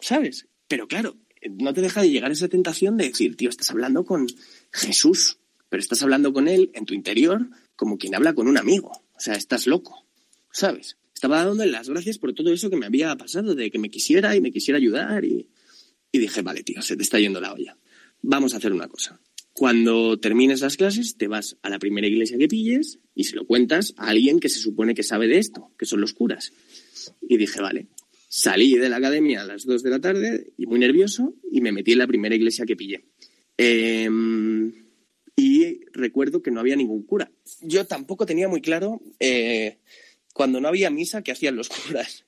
¿sabes? Pero claro, no te deja de llegar esa tentación de decir, tío, estás hablando con Jesús, pero estás hablando con él en tu interior como quien habla con un amigo. O sea, estás loco, ¿sabes? Estaba dándole las gracias por todo eso que me había pasado, de que me quisiera y me quisiera ayudar y, dije, vale, tío, se te está yendo la olla. Vamos a hacer una cosa. Cuando termines las clases, te vas a la primera iglesia que pilles y se lo cuentas a alguien que se supone que sabe de esto, que son los curas. Y dije, vale. Salí de la academia a las dos de la tarde y muy nervioso y me metí en la primera iglesia que pillé. Em, y recuerdo que no había ningún cura. Yo tampoco tenía muy claro eh, cuando no había misa qué hacían los curas.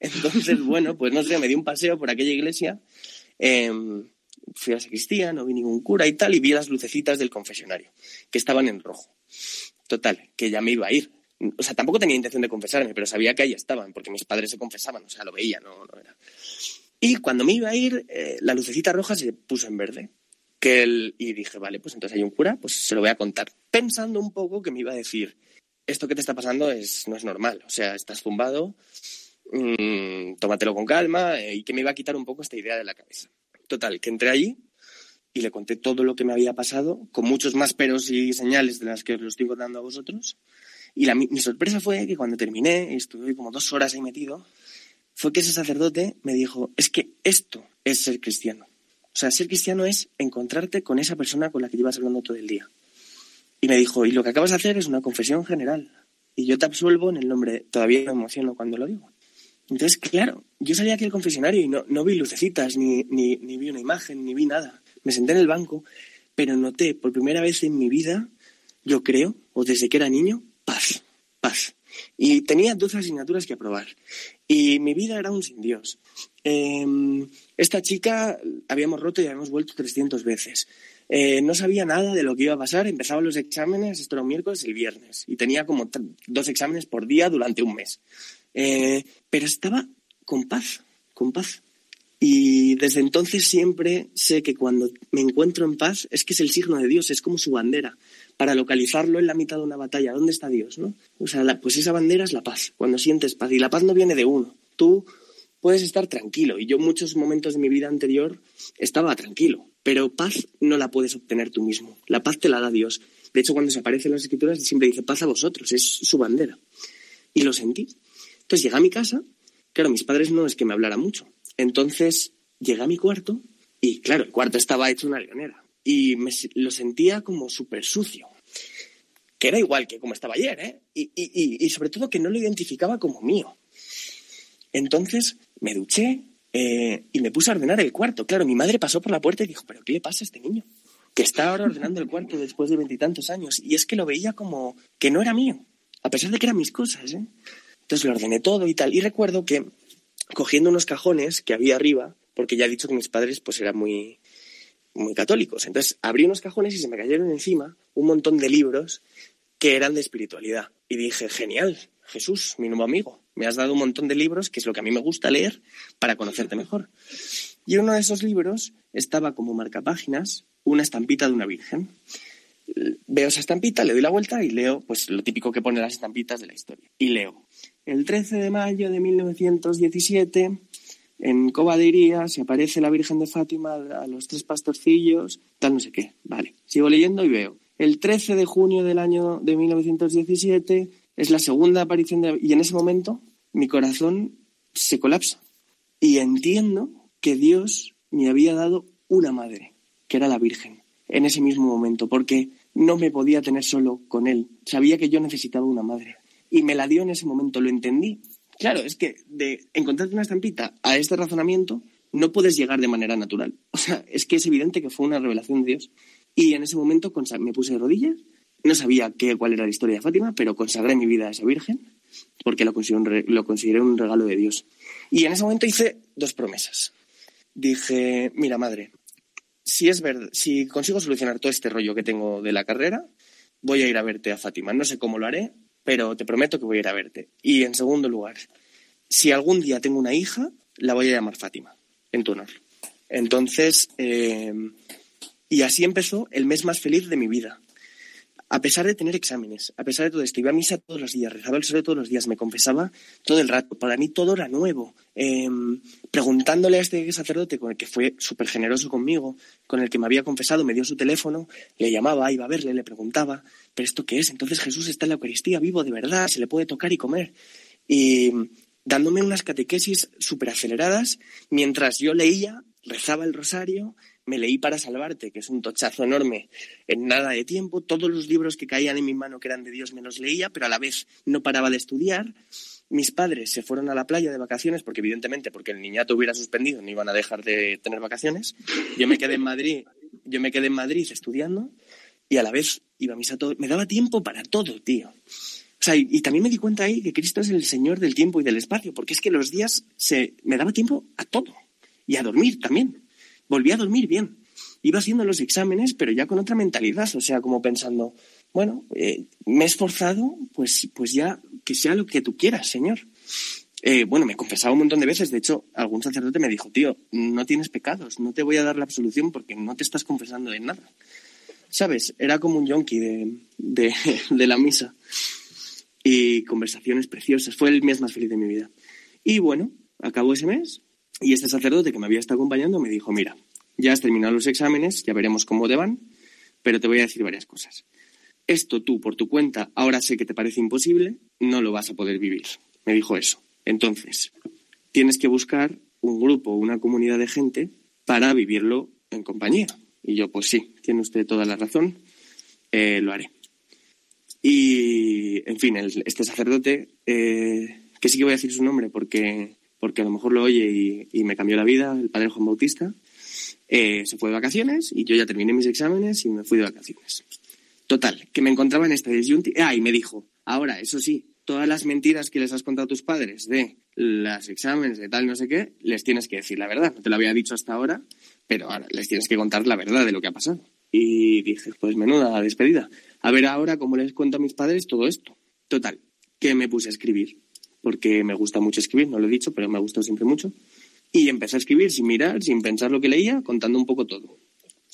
Entonces, bueno, pues no sé, me di un paseo por aquella iglesia. Em, fui a la sacristía, no vi ningún cura y tal, y vi las lucecitas del confesionario, que estaban en rojo. Total, que ya me iba a ir. O sea, tampoco tenía intención de confesarme, pero sabía que ahí estaban, porque mis padres se confesaban, o sea, lo veía, no, no era. Y cuando me iba a ir, eh, la lucecita roja se puso en verde. Y dije, vale, pues entonces hay un cura, pues se lo voy a contar. Pensando un poco que me iba a decir, esto que te está pasando es, no es normal, o sea, estás zumbado, mmm, tómatelo con calma, eh, y que me iba a quitar un poco esta idea de la cabeza. Total, que entré allí y le conté todo lo que me había pasado, con muchos más peros y señales de las que os lo estoy contando a vosotros. Y mi sorpresa fue que cuando terminé, y estuve como dos horas ahí metido, fue que ese sacerdote me dijo, es que esto es ser cristiano. O sea, ser cristiano es encontrarte con esa persona con la que llevas hablando todo el día. Y me dijo, y lo que acabas de hacer es una confesión general. Y yo te absuelvo en el nombre, todavía me emociono cuando lo digo, entonces, claro, yo salí aquí al confesionario y no, no vi lucecitas, ni, ni, ni, vi una imagen, ni vi nada. Me senté en el banco, pero noté por primera vez en mi vida, yo creo, o desde que era niño, paz, paz. Y tenía 12 asignaturas que aprobar. Y mi vida era un sin Dios. Em, esta chica habíamos roto y habíamos vuelto 300 veces. Eh, no sabía nada de lo que iba a pasar. Empezaban los exámenes, esto era miércoles y el viernes. Y tenía como dos exámenes por día durante un mes. Eh, pero estaba con paz, con paz. Y desde entonces siempre sé que cuando me encuentro en paz es que es el signo de Dios, es como su bandera. Para localizarlo en la mitad de una batalla, ¿dónde está Dios? ¿no? O sea, pues esa bandera es la paz, cuando sientes paz. Y la paz no viene de uno. Tú puedes estar tranquilo. Y yo muchos momentos de mi vida anterior estaba tranquilo. Pero paz no la puedes obtener tú mismo. La paz te la da Dios. De hecho, cuando se aparece las escrituras siempre dice paz a vosotros, es su bandera. Y lo sentí. Entonces llegué a mi casa, claro, mis padres no es que me hablara mucho. Entonces llegué a mi cuarto y claro, el cuarto estaba hecho una leonera. Y me, lo sentía como súper sucio. Que era igual que como estaba ayer, ¿eh? Y, y, y sobre todo que no lo identificaba como mío. Entonces me duché eh, y me puse a ordenar el cuarto. Claro, mi madre pasó por la puerta y dijo, ¿pero qué le pasa a este niño? que está ahora ordenando el cuarto después de veintitantos años. Y es que lo veía como que no era mío, a pesar de que eran mis cosas. ¿eh? Entonces lo ordené todo y tal. Y recuerdo que cogiendo unos cajones que había arriba, porque ya he dicho que mis padres pues eran muy, muy católicos. Entonces abrí unos cajones y se me cayeron encima un montón de libros que eran de espiritualidad. Y dije, genial, Jesús, mi nuevo amigo, me has dado un montón de libros, que es lo que a mí me gusta leer, para conocerte mejor. Y uno de esos libros estaba como marcapáginas una estampita de una virgen. Veo esa estampita, le doy la vuelta y leo pues lo típico que pone las estampitas de la historia. Y leo, el 13 de mayo de 1917 en Cobadiría se aparece la Virgen de Fátima a los tres pastorcillos, tal no sé qué. Vale, sigo leyendo y veo. El 13 de junio del año de 1917 es la segunda aparición de... Y en ese momento mi corazón se colapsa. Y entiendo que Dios me había dado una madre que era la Virgen, en ese mismo momento, porque no me podía tener solo con él. Sabía que yo necesitaba una madre. Y me la dio en ese momento, lo entendí. Claro, es que de encontrarte una estampita a este razonamiento no puedes llegar de manera natural. O sea, es que es evidente que fue una revelación de Dios. Y en ese momento me puse de rodillas, no sabía qué, cuál era la historia de Fátima, pero consagré mi vida a esa Virgen porque lo lo consideré un regalo de Dios. Y en ese momento hice dos promesas. Dije, mira, madre, si es verdad, si consigo solucionar todo este rollo que tengo de la carrera, voy a ir a verte a Fátima. No sé cómo lo haré, pero te prometo que voy a ir a verte. Y en segundo lugar, si algún día tengo una hija, la voy a llamar Fátima, en tu honor. Entonces, eh, y así empezó el mes más feliz de mi vida a pesar de tener exámenes, a pesar de todo esto, iba a misa todos los días, rezaba el sol todos los días, me confesaba todo el rato. Para mí todo era nuevo. Em, preguntándole a este sacerdote con el que fue súper generoso conmigo, con el que me había confesado, me dio su teléfono, le llamaba, iba a verle, le preguntaba, ¿pero esto qué es? Entonces Jesús está en la Eucaristía, vivo de verdad, se le puede tocar y comer. Y dándome unas catequesis súper aceleradas, mientras yo leía, rezaba el rosario me leí Para Salvarte, que es un tochazo enorme en nada de tiempo. Todos los libros que caían en mi mano que eran de Dios me los leía, pero a la vez no paraba de estudiar. Mis padres se fueron a la playa de vacaciones, porque evidentemente, porque el niñato hubiera suspendido, no iban a dejar de tener vacaciones. Yo me quedé en Madrid, yo me quedé en Madrid estudiando y a la vez iba a misa todo. Me daba tiempo para todo, tío. O sea, y, y, también me di cuenta ahí que Cristo es el Señor del tiempo y del espacio, porque es que los días se, me daba tiempo a todo. Y a dormir también volví a dormir bien. Iba haciendo los exámenes, pero ya con otra mentalidad, o sea, como pensando, bueno, eh, me he esforzado, pues, pues ya que sea lo que tú quieras, Señor. Eh, bueno, me confesaba un montón de veces, de hecho, algún sacerdote me dijo, tío, no tienes pecados, no te voy a dar la absolución porque no te estás confesando de nada. ¿Sabes? Era como un yonki de, de la misa. Y conversaciones preciosas. Fue el mes más feliz de mi vida. Y bueno, acabó ese mes y este sacerdote que me había estado acompañando me dijo, mira, ya has terminado los exámenes, ya veremos cómo te van, pero te voy a decir varias cosas. Esto tú, por tu cuenta, ahora sé que te parece imposible, no lo vas a poder vivir. Me dijo eso. Entonces, tienes que buscar un grupo, una comunidad de gente para vivirlo en compañía. Y yo, pues sí, tiene usted toda la razón, eh, lo haré. Y, en fin, este sacerdote, eh, que sí que voy a decir su nombre porque porque a lo mejor lo oye y, me cambió la vida, el padre Juan Bautista, eh, se fue de vacaciones y yo ya terminé mis exámenes y me fui de vacaciones. Total, que me encontraba en esta disyuntiva. Ah, y me dijo, ahora, eso sí, todas las mentiras que les has contado a tus padres de los exámenes, de tal, no sé qué, les tienes que decir la verdad. No te lo había dicho hasta ahora, pero ahora les tienes que contar la verdad de lo que ha pasado. Y dije, pues menuda despedida. A ver ahora cómo les cuento a mis padres todo esto. Total, que me puse a escribir porque me gusta mucho escribir, no lo he dicho, pero me ha gustado siempre mucho. Y empecé a escribir sin mirar, sin pensar lo que leía, contando un poco todo.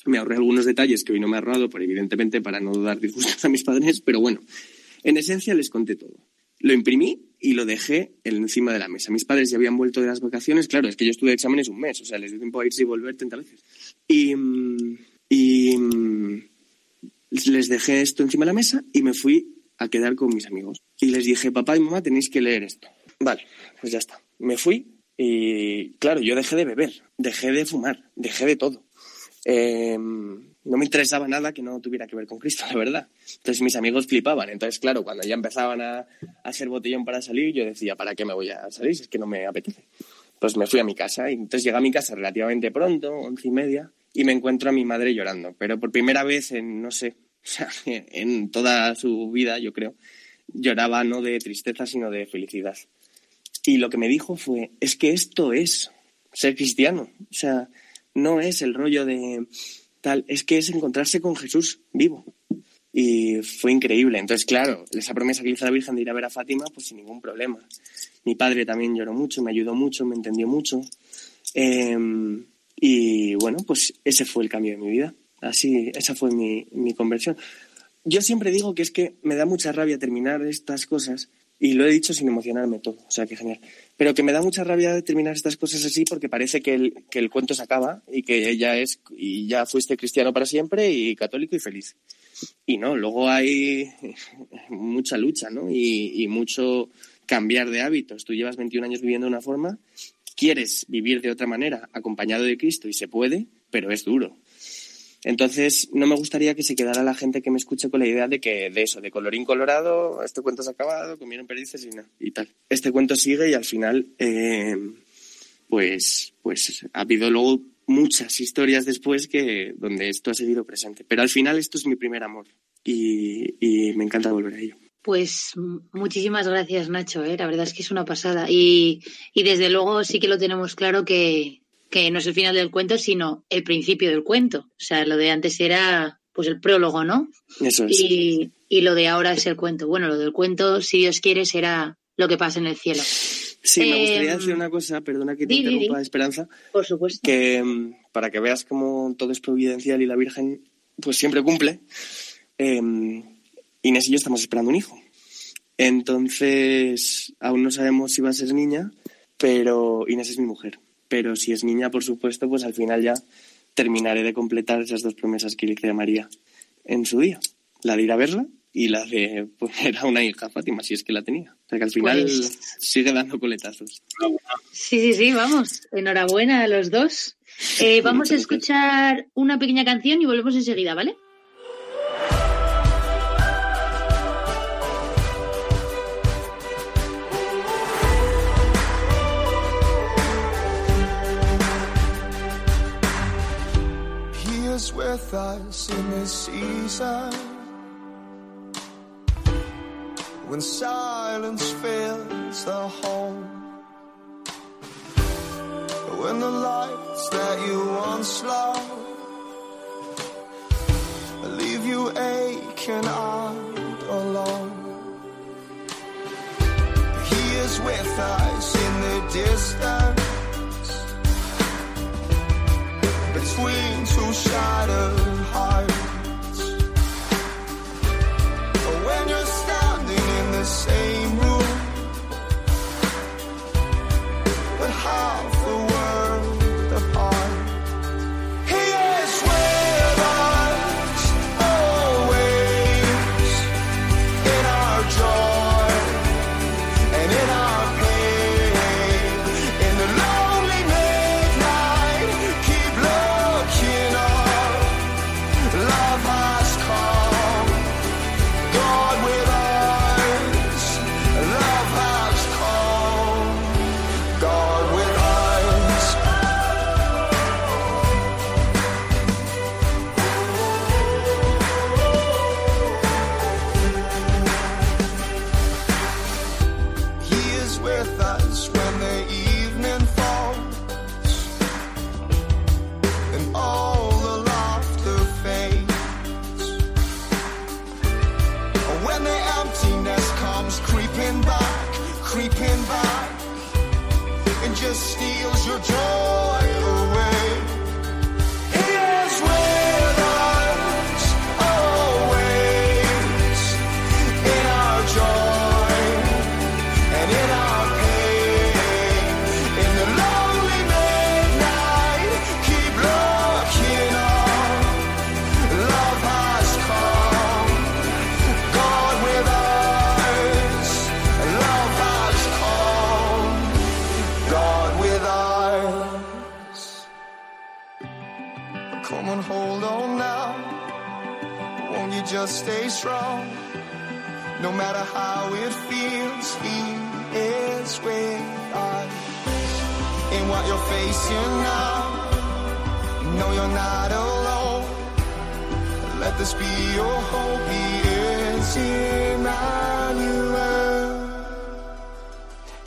Me ahorré algunos detalles que hoy no me he ahorrado, por, evidentemente para no dar disgustos a mis padres, pero bueno, en esencia les conté todo. Lo imprimí y lo dejé encima de la mesa. Mis padres ya habían vuelto de las vacaciones, claro, es que yo estuve de exámenes un mes, o sea, les dio tiempo a irse y volver 30 veces. Y, y les dejé esto encima de la mesa y me fui a quedar con mis amigos. Y les dije, papá y mamá, tenéis que leer esto. Vale, pues ya está. Me fui y, claro, yo dejé de beber, dejé de fumar, dejé de todo. Eh, no me interesaba nada que no tuviera que ver con Cristo, la verdad. Entonces mis amigos flipaban. Entonces, claro, cuando ya empezaban a, hacer botellón para salir, yo decía, ¿para qué me voy a salir? Es que no me apetece. Pues me fui a mi casa y entonces llegué a mi casa relativamente pronto, once y media, y me encuentro a mi madre llorando. Pero por primera vez en, no sé, o sea, en toda su vida, yo creo, lloraba no de tristeza, sino de felicidad. Y lo que me dijo fue, es que esto es ser cristiano. O sea, no es el rollo de tal, es que es encontrarse con Jesús vivo. Y fue increíble. Entonces, claro, esa promesa que hizo la Virgen de ir a ver a Fátima, pues sin ningún problema. Mi padre también lloró mucho, me ayudó mucho, me entendió mucho. Em, y bueno, pues ese fue el cambio de mi vida. Así, esa fue mi, mi conversión. Yo siempre digo que es que me da mucha rabia terminar estas cosas y lo he dicho sin emocionarme todo, o sea que genial. Pero que me da mucha rabia terminar estas cosas así porque parece que el, que el cuento se acaba y que ella es y ya fuiste cristiano para siempre y católico y feliz. Y no, luego hay mucha lucha, ¿no? Y, y mucho cambiar de hábitos. Tú llevas 21 años viviendo de una forma, quieres vivir de otra manera, acompañado de Cristo, y se puede, pero es duro. Entonces, no me gustaría que se quedara la gente que me escuche con la idea de que de eso, de colorín colorado, este cuento se ha acabado, comieron perdices y, no, y tal. Este cuento sigue y al final, eh, pues, pues ha habido luego muchas historias después que donde esto ha seguido presente. Pero al final esto es mi primer amor y, y me encanta volver a ello. Pues muchísimas gracias, Nacho. ¿eh? La verdad es que es una pasada. Y, y desde luego sí que lo tenemos claro que, que no es el final del cuento, sino el principio del cuento. O sea, lo de antes era pues el prólogo, ¿no? Eso es. Y, y lo de ahora es el cuento. Bueno, lo del cuento, si Dios quiere, será lo que pasa en el cielo. Sí, me gustaría Eh, decir una cosa, perdona que te di, interrumpa, di. Esperanza, Por supuesto. que mm, para que veas cómo todo es providencial y la Virgen pues siempre cumple, eh, Inés y yo estamos esperando un hijo. Entonces, aún no sabemos si va a ser niña, pero Inés es mi mujer. Pero si es niña, por supuesto, pues al final ya terminaré de completar esas dos promesas que le hice a María en su día. La de ir a verla y la de poner a una hija, Fátima, si es que la tenía. O sea que al final Pues- sigue dando coletazos. Sí, sí, sí, vamos. Enhorabuena a los dos. Eh, vamos a escuchar una pequeña canción y volvemos enseguida, ¿vale? With us in this season. When silence fills the home. When the lights that you once loved leave you aching out alone. He is with us in the distance between two shattered hearts. But when you're standing in the same room, but half you're not alone. Let this be your hope. He is Emmanuel.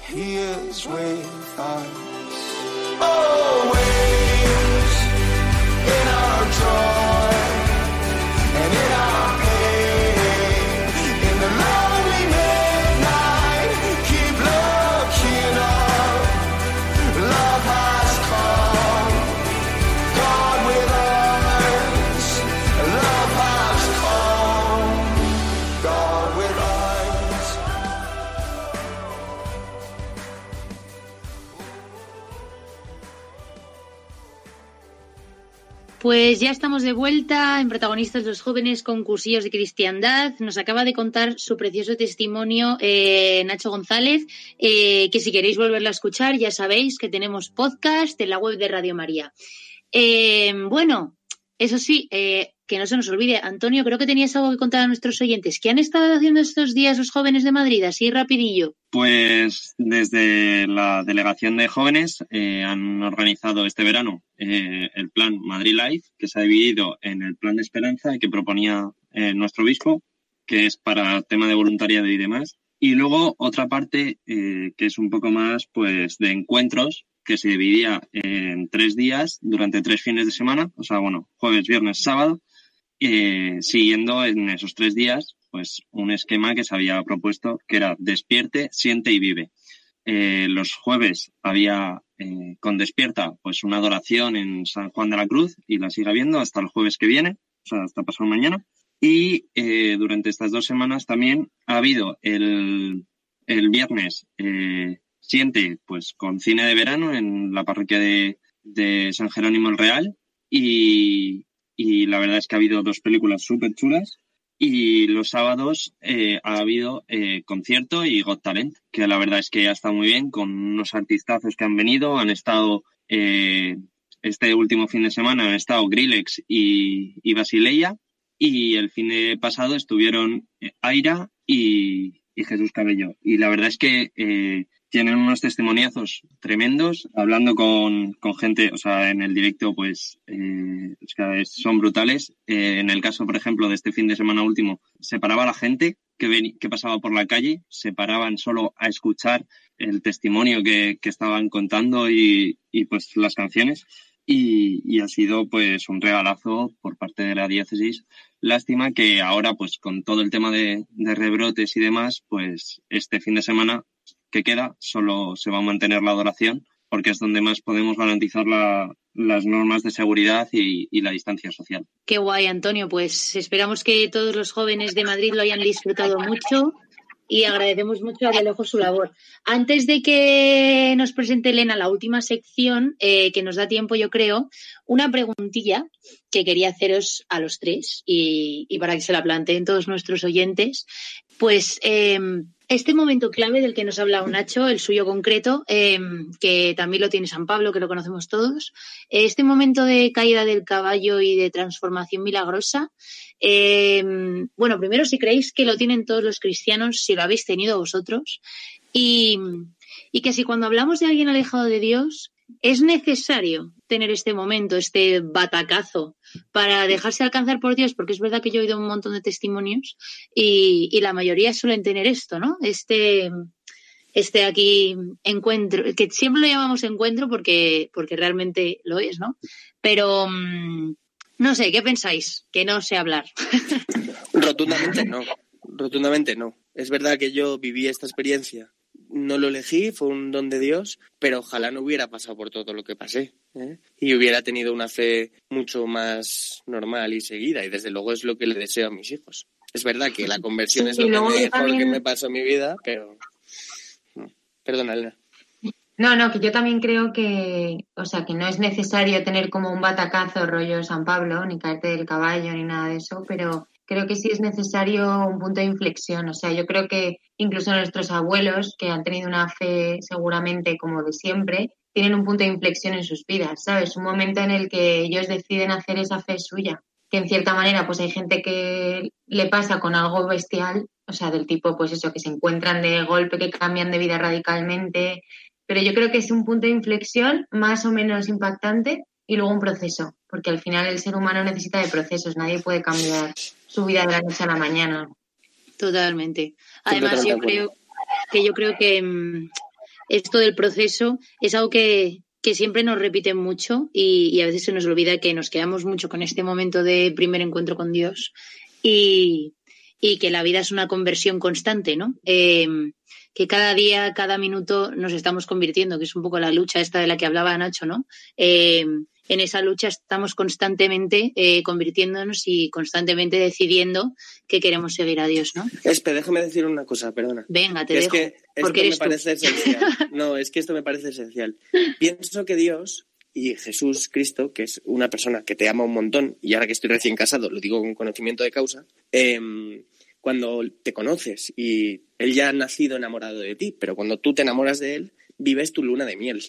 He is with us. Pues ya estamos de vuelta en Protagonistas los Jóvenes con Cursillos de Cristiandad. Nos acaba de contar su precioso testimonio eh, Nacho González, eh, que si queréis volverlo a escuchar ya sabéis que tenemos podcast en la web de Radio María. Eh, bueno, eso sí, eh, que no se nos olvide, Antonio, creo que tenías algo que contar a nuestros oyentes. ¿Qué han estado haciendo estos días los jóvenes de Madrid? Así rapidillo. Pues desde la delegación de jóvenes eh, han organizado este verano eh, el plan Madrid Life, que se ha dividido en el plan de esperanza que proponía eh, nuestro obispo, que es para tema de voluntariado y demás. Y luego otra parte que es un poco más pues de encuentros que se dividía en tres días durante tres fines de semana, o sea, bueno, jueves, viernes, sábado, eh, siguiendo en esos tres días pues un esquema que se había propuesto que era despierte, siente y vive. Eh, los jueves había eh, con despierta pues una adoración en San Juan de la Cruz y la sigue habiendo hasta el jueves que viene, o sea, hasta pasado mañana. Y durante estas dos semanas también ha habido el, el viernes siente pues con cine de verano en la parroquia de, de San Jerónimo el Real. Y, y la verdad es que ha habido dos películas súper chulas. Y los sábados eh, ha habido eh, concierto y Got Talent, que la verdad es que ha estado muy bien, con unos artistazos que han venido, han estado eh, este último fin de semana, han estado Grillex y, y Basileia, y el fin de pasado estuvieron eh, Aira y, y Jesús Cabello. Y la verdad es que eh, tienen unos testimoniazos tremendos, hablando con, con gente, o sea, en el directo, pues, eh, es- son brutales. Eh, en el caso, por ejemplo, de este fin de semana último, se paraba la gente que, veni- que pasaba por la calle, se paraban solo a escuchar el testimonio que, que estaban contando y, y, pues las canciones. Y, y ha sido pues un regalazo por parte de la diócesis. Lástima que ahora, pues con todo el tema de, de rebrotes y demás, pues este fin de semana que queda solo se va a mantener la adoración porque es donde más podemos garantizar la- las normas de seguridad y, la distancia social. Qué guay, Antonio. Pues esperamos que todos los jóvenes de Madrid lo hayan disfrutado mucho y agradecemos mucho a Alejo su labor. Antes de que nos presente Elena la última sección, eh, que nos da tiempo, yo creo, una preguntilla que quería haceros a los tres y, y para que se la planteen todos nuestros oyentes. Pues eh, este momento clave del que nos ha hablado Nacho, el suyo concreto, eh, que también lo tiene San Pablo, que lo conocemos todos, este momento de caída del caballo y de transformación milagrosa, eh, bueno, primero si creéis que lo tienen todos los cristianos, si lo habéis tenido vosotros, y, y que si cuando hablamos de alguien alejado de Dios, es necesario tener este momento, este batacazo, para dejarse alcanzar por Dios, porque es verdad que yo he oído un montón de testimonios y, la mayoría suelen tener esto, ¿no? Este, este aquí encuentro, que siempre lo llamamos encuentro porque, porque realmente lo es, ¿no? Pero mm, no sé, ¿qué pensáis? Que no sé hablar. Rotundamente no. Rotundamente no. Es verdad que yo viví esta experiencia no lo elegí, fue un don de Dios, pero ojalá no hubiera pasado por todo lo que pasé ¿eh? y hubiera tenido una fe mucho más normal y seguida. Y desde luego es lo que le deseo a mis hijos. Es verdad que la conversión es lo mejor que me pasó en mi vida, pero. Perdona, Elena. No, no, que yo también creo que, o sea, que no es necesario tener como un batacazo rollo San Pablo, ni caerte del caballo, ni nada de eso, pero creo que sí es necesario un punto de inflexión. O sea, yo creo que incluso nuestros abuelos, que han tenido una fe seguramente como de siempre, tienen un punto de inflexión en sus vidas, ¿sabes? Un momento en el que ellos deciden hacer esa fe suya. Que en cierta manera, pues hay gente que le pasa con algo bestial, o sea, del tipo, pues eso, que se encuentran de golpe, que cambian de vida radicalmente. Pero yo creo que es un punto de inflexión más o menos impactante y luego un proceso, porque al final el ser humano necesita de procesos, nadie puede cambiar su vida de la noche a la mañana. Totalmente. Además, yo creo que yo creo que mm, esto del proceso es algo que, siempre nos repiten mucho y, a veces se nos olvida que nos quedamos mucho con este momento de primer encuentro con Dios y, que la vida es una conversión constante, ¿no? Em, que cada día, cada minuto nos estamos convirtiendo, que es un poco la lucha esta de la que hablaba Nacho, ¿no? Em, en esa lucha estamos constantemente eh, convirtiéndonos y constantemente decidiendo que queremos seguir a Dios, ¿no? Espe, déjame decir una cosa, perdona. Venga, te dejo. que esto me parece esencial. No, es que esto me parece esencial. Pienso que Dios y Jesús Cristo, que es una persona que te ama un montón, y ahora que estoy recién casado, lo digo con conocimiento de causa, em, cuando te conoces y él ya ha nacido enamorado de ti, pero cuando tú te enamoras de él, vives tu luna de miel.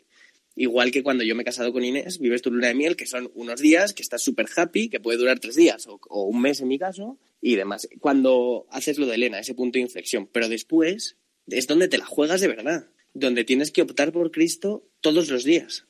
Igual que cuando yo me he casado con Inés, vives tu luna de miel, que son unos días, que estás súper happy, que puede durar tres días o, un mes en mi caso, y demás. Cuando haces lo de Elena, ese punto de inflexión, pero después es donde te la juegas de verdad, donde tienes que optar por Cristo todos los días.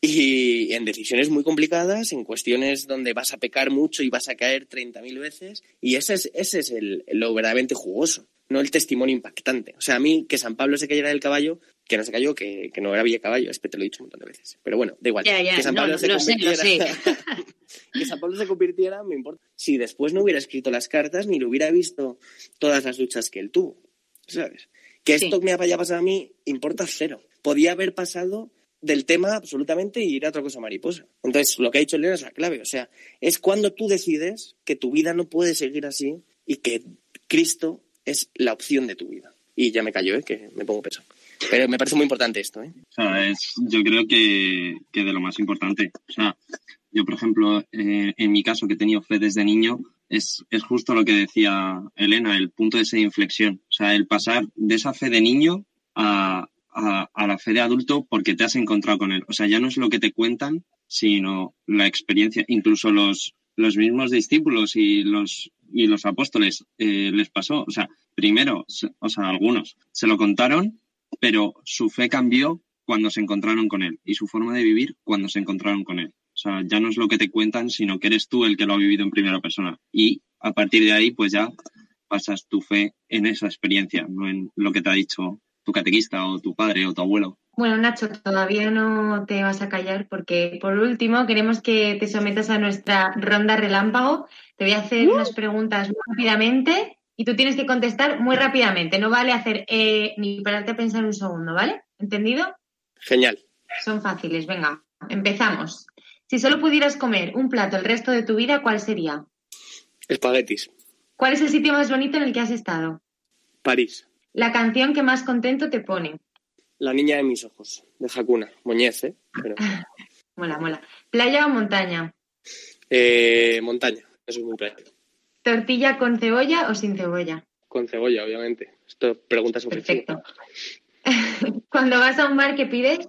Y en decisiones muy complicadas, en cuestiones donde vas a pecar mucho y vas a caer 30.000 veces, y ese es, ese es el, lo verdaderamente jugoso, no el testimonio impactante. O sea, a mí que San Pablo se cayera del caballo que no se cayó, que, no era Villa Caballo, es que te lo he dicho un montón de veces. Pero bueno, da igual. que San Pablo se convirtiera. que San Pablo se convirtiera, me importa. Si después no hubiera escrito las cartas, ni lo hubiera visto todas las luchas que él tuvo. ¿Sabes? Que esto me haya pasado a mí, importa cero. Podía haber pasado del tema absolutamente y ir a otra cosa mariposa. Entonces, lo que ha dicho Elena es la clave. O sea, es cuando tú decides que tu vida no puede seguir así y que Cristo es la opción de tu vida. Y ya me callo, ¿eh? que me pongo peso. Pero me parece muy importante esto. ¿eh? O sea, es, yo creo que, que, de lo más importante. O sea, yo, por ejemplo, eh, en mi caso, que he tenido fe desde niño, es, es justo lo que decía Elena, el punto de esa inflexión. O sea, el pasar de esa fe de niño a, a, a, la fe de adulto porque te has encontrado con él. O sea, ya no es lo que te cuentan, sino la experiencia. Incluso los, los mismos discípulos y los, y los apóstoles eh, les pasó. O sea, primero, o sea, algunos se lo contaron pero su fe cambió cuando se encontraron con él y su forma de vivir cuando se encontraron con él. O sea, ya no es lo que te cuentan, sino que eres tú el que lo ha vivido en primera persona. Y a partir de ahí, pues ya pasas tu fe en esa experiencia, no en lo que te ha dicho tu catequista o tu padre o tu abuelo. Bueno, Nacho, todavía no te vas a callar porque por último queremos que te sometas a nuestra ronda relámpago. Te voy a hacer uh. unas preguntas rápidamente y tú tienes que contestar muy rápidamente. No vale hacer eh, ni pararte a pensar un segundo, ¿vale? ¿Entendido? Genial. Son fáciles. Venga, empezamos. Si solo pudieras comer un plato el resto de tu vida, ¿cuál sería? Espaguetis. ¿Cuál es el sitio más bonito en el que has estado? París. La canción que más contento te pone. La niña de mis ojos, de Hakuna. Moñez, ¿eh? mola, mola. ¿Playa o montaña? Eh, montaña. Eso es muy playa. ¿Tortilla con cebolla o sin cebolla? Con cebolla, obviamente. Esto pregunta Perfecto. Cuando vas a un bar, ¿qué pides?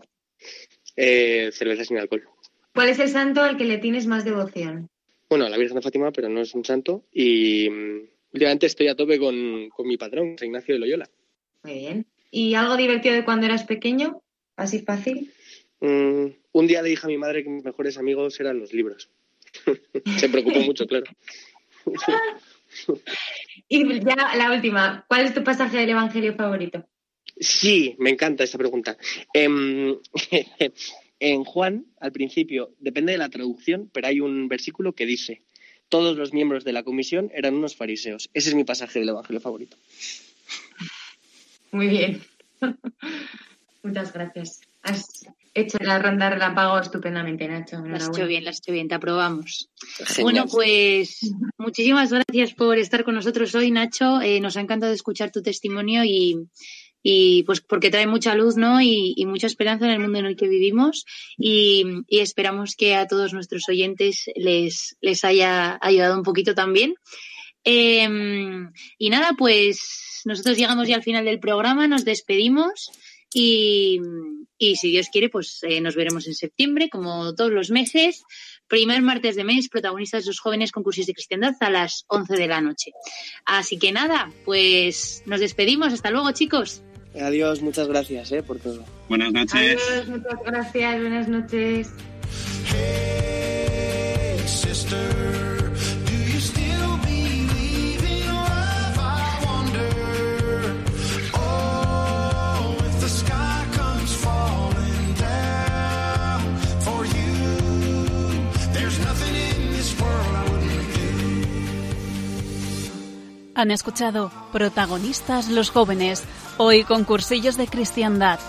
Eh, cerveza sin alcohol. ¿Cuál es el santo al que le tienes más devoción? Bueno, la Virgen de Fátima, pero no es un santo. Y mm, últimamente estoy a tope con, mi patrón, San Ignacio de Loyola. Muy bien. ¿Y algo divertido de cuando eras pequeño? ¿Así fácil? Mm, un día le dije a mi madre que mis mejores amigos eran los libros. Se preocupó mucho, claro. y ya la última, ¿cuál es tu pasaje del Evangelio favorito? Sí, me encanta esta pregunta. Em, en, Juan, al principio, depende de la traducción, pero hay un versículo que dice, todos los miembros de la comisión eran unos fariseos. Ese es mi pasaje del Evangelio favorito. Muy bien. Muchas gracias. Has hecho la ronda relámpago estupendamente, Nacho. Lo has hecho bien, lo has hecho bien, te aprobamos. Bueno, pues muchísimas gracias por estar con nosotros hoy, Nacho. Eh, nos ha encantado escuchar tu testimonio y, y pues porque trae mucha luz ¿no? Y, y, mucha esperanza en el mundo en el que vivimos y, y, esperamos que a todos nuestros oyentes les, les haya ayudado un poquito también. Eh, y nada, pues nosotros llegamos ya al final del programa, nos despedimos y, y si Dios quiere, pues eh, nos veremos en septiembre, como todos los meses. Primer martes de mes, protagonistas los jóvenes concursos de cristiandad a las 11 de la noche. Así que nada, pues nos despedimos. Hasta luego, chicos. Adiós, muchas gracias eh, por todo. Buenas noches. Adiós, muchas gracias, buenas noches. Hey, sister, Han escuchado Protagonistas los jóvenes, hoy concursillos de cristiandad.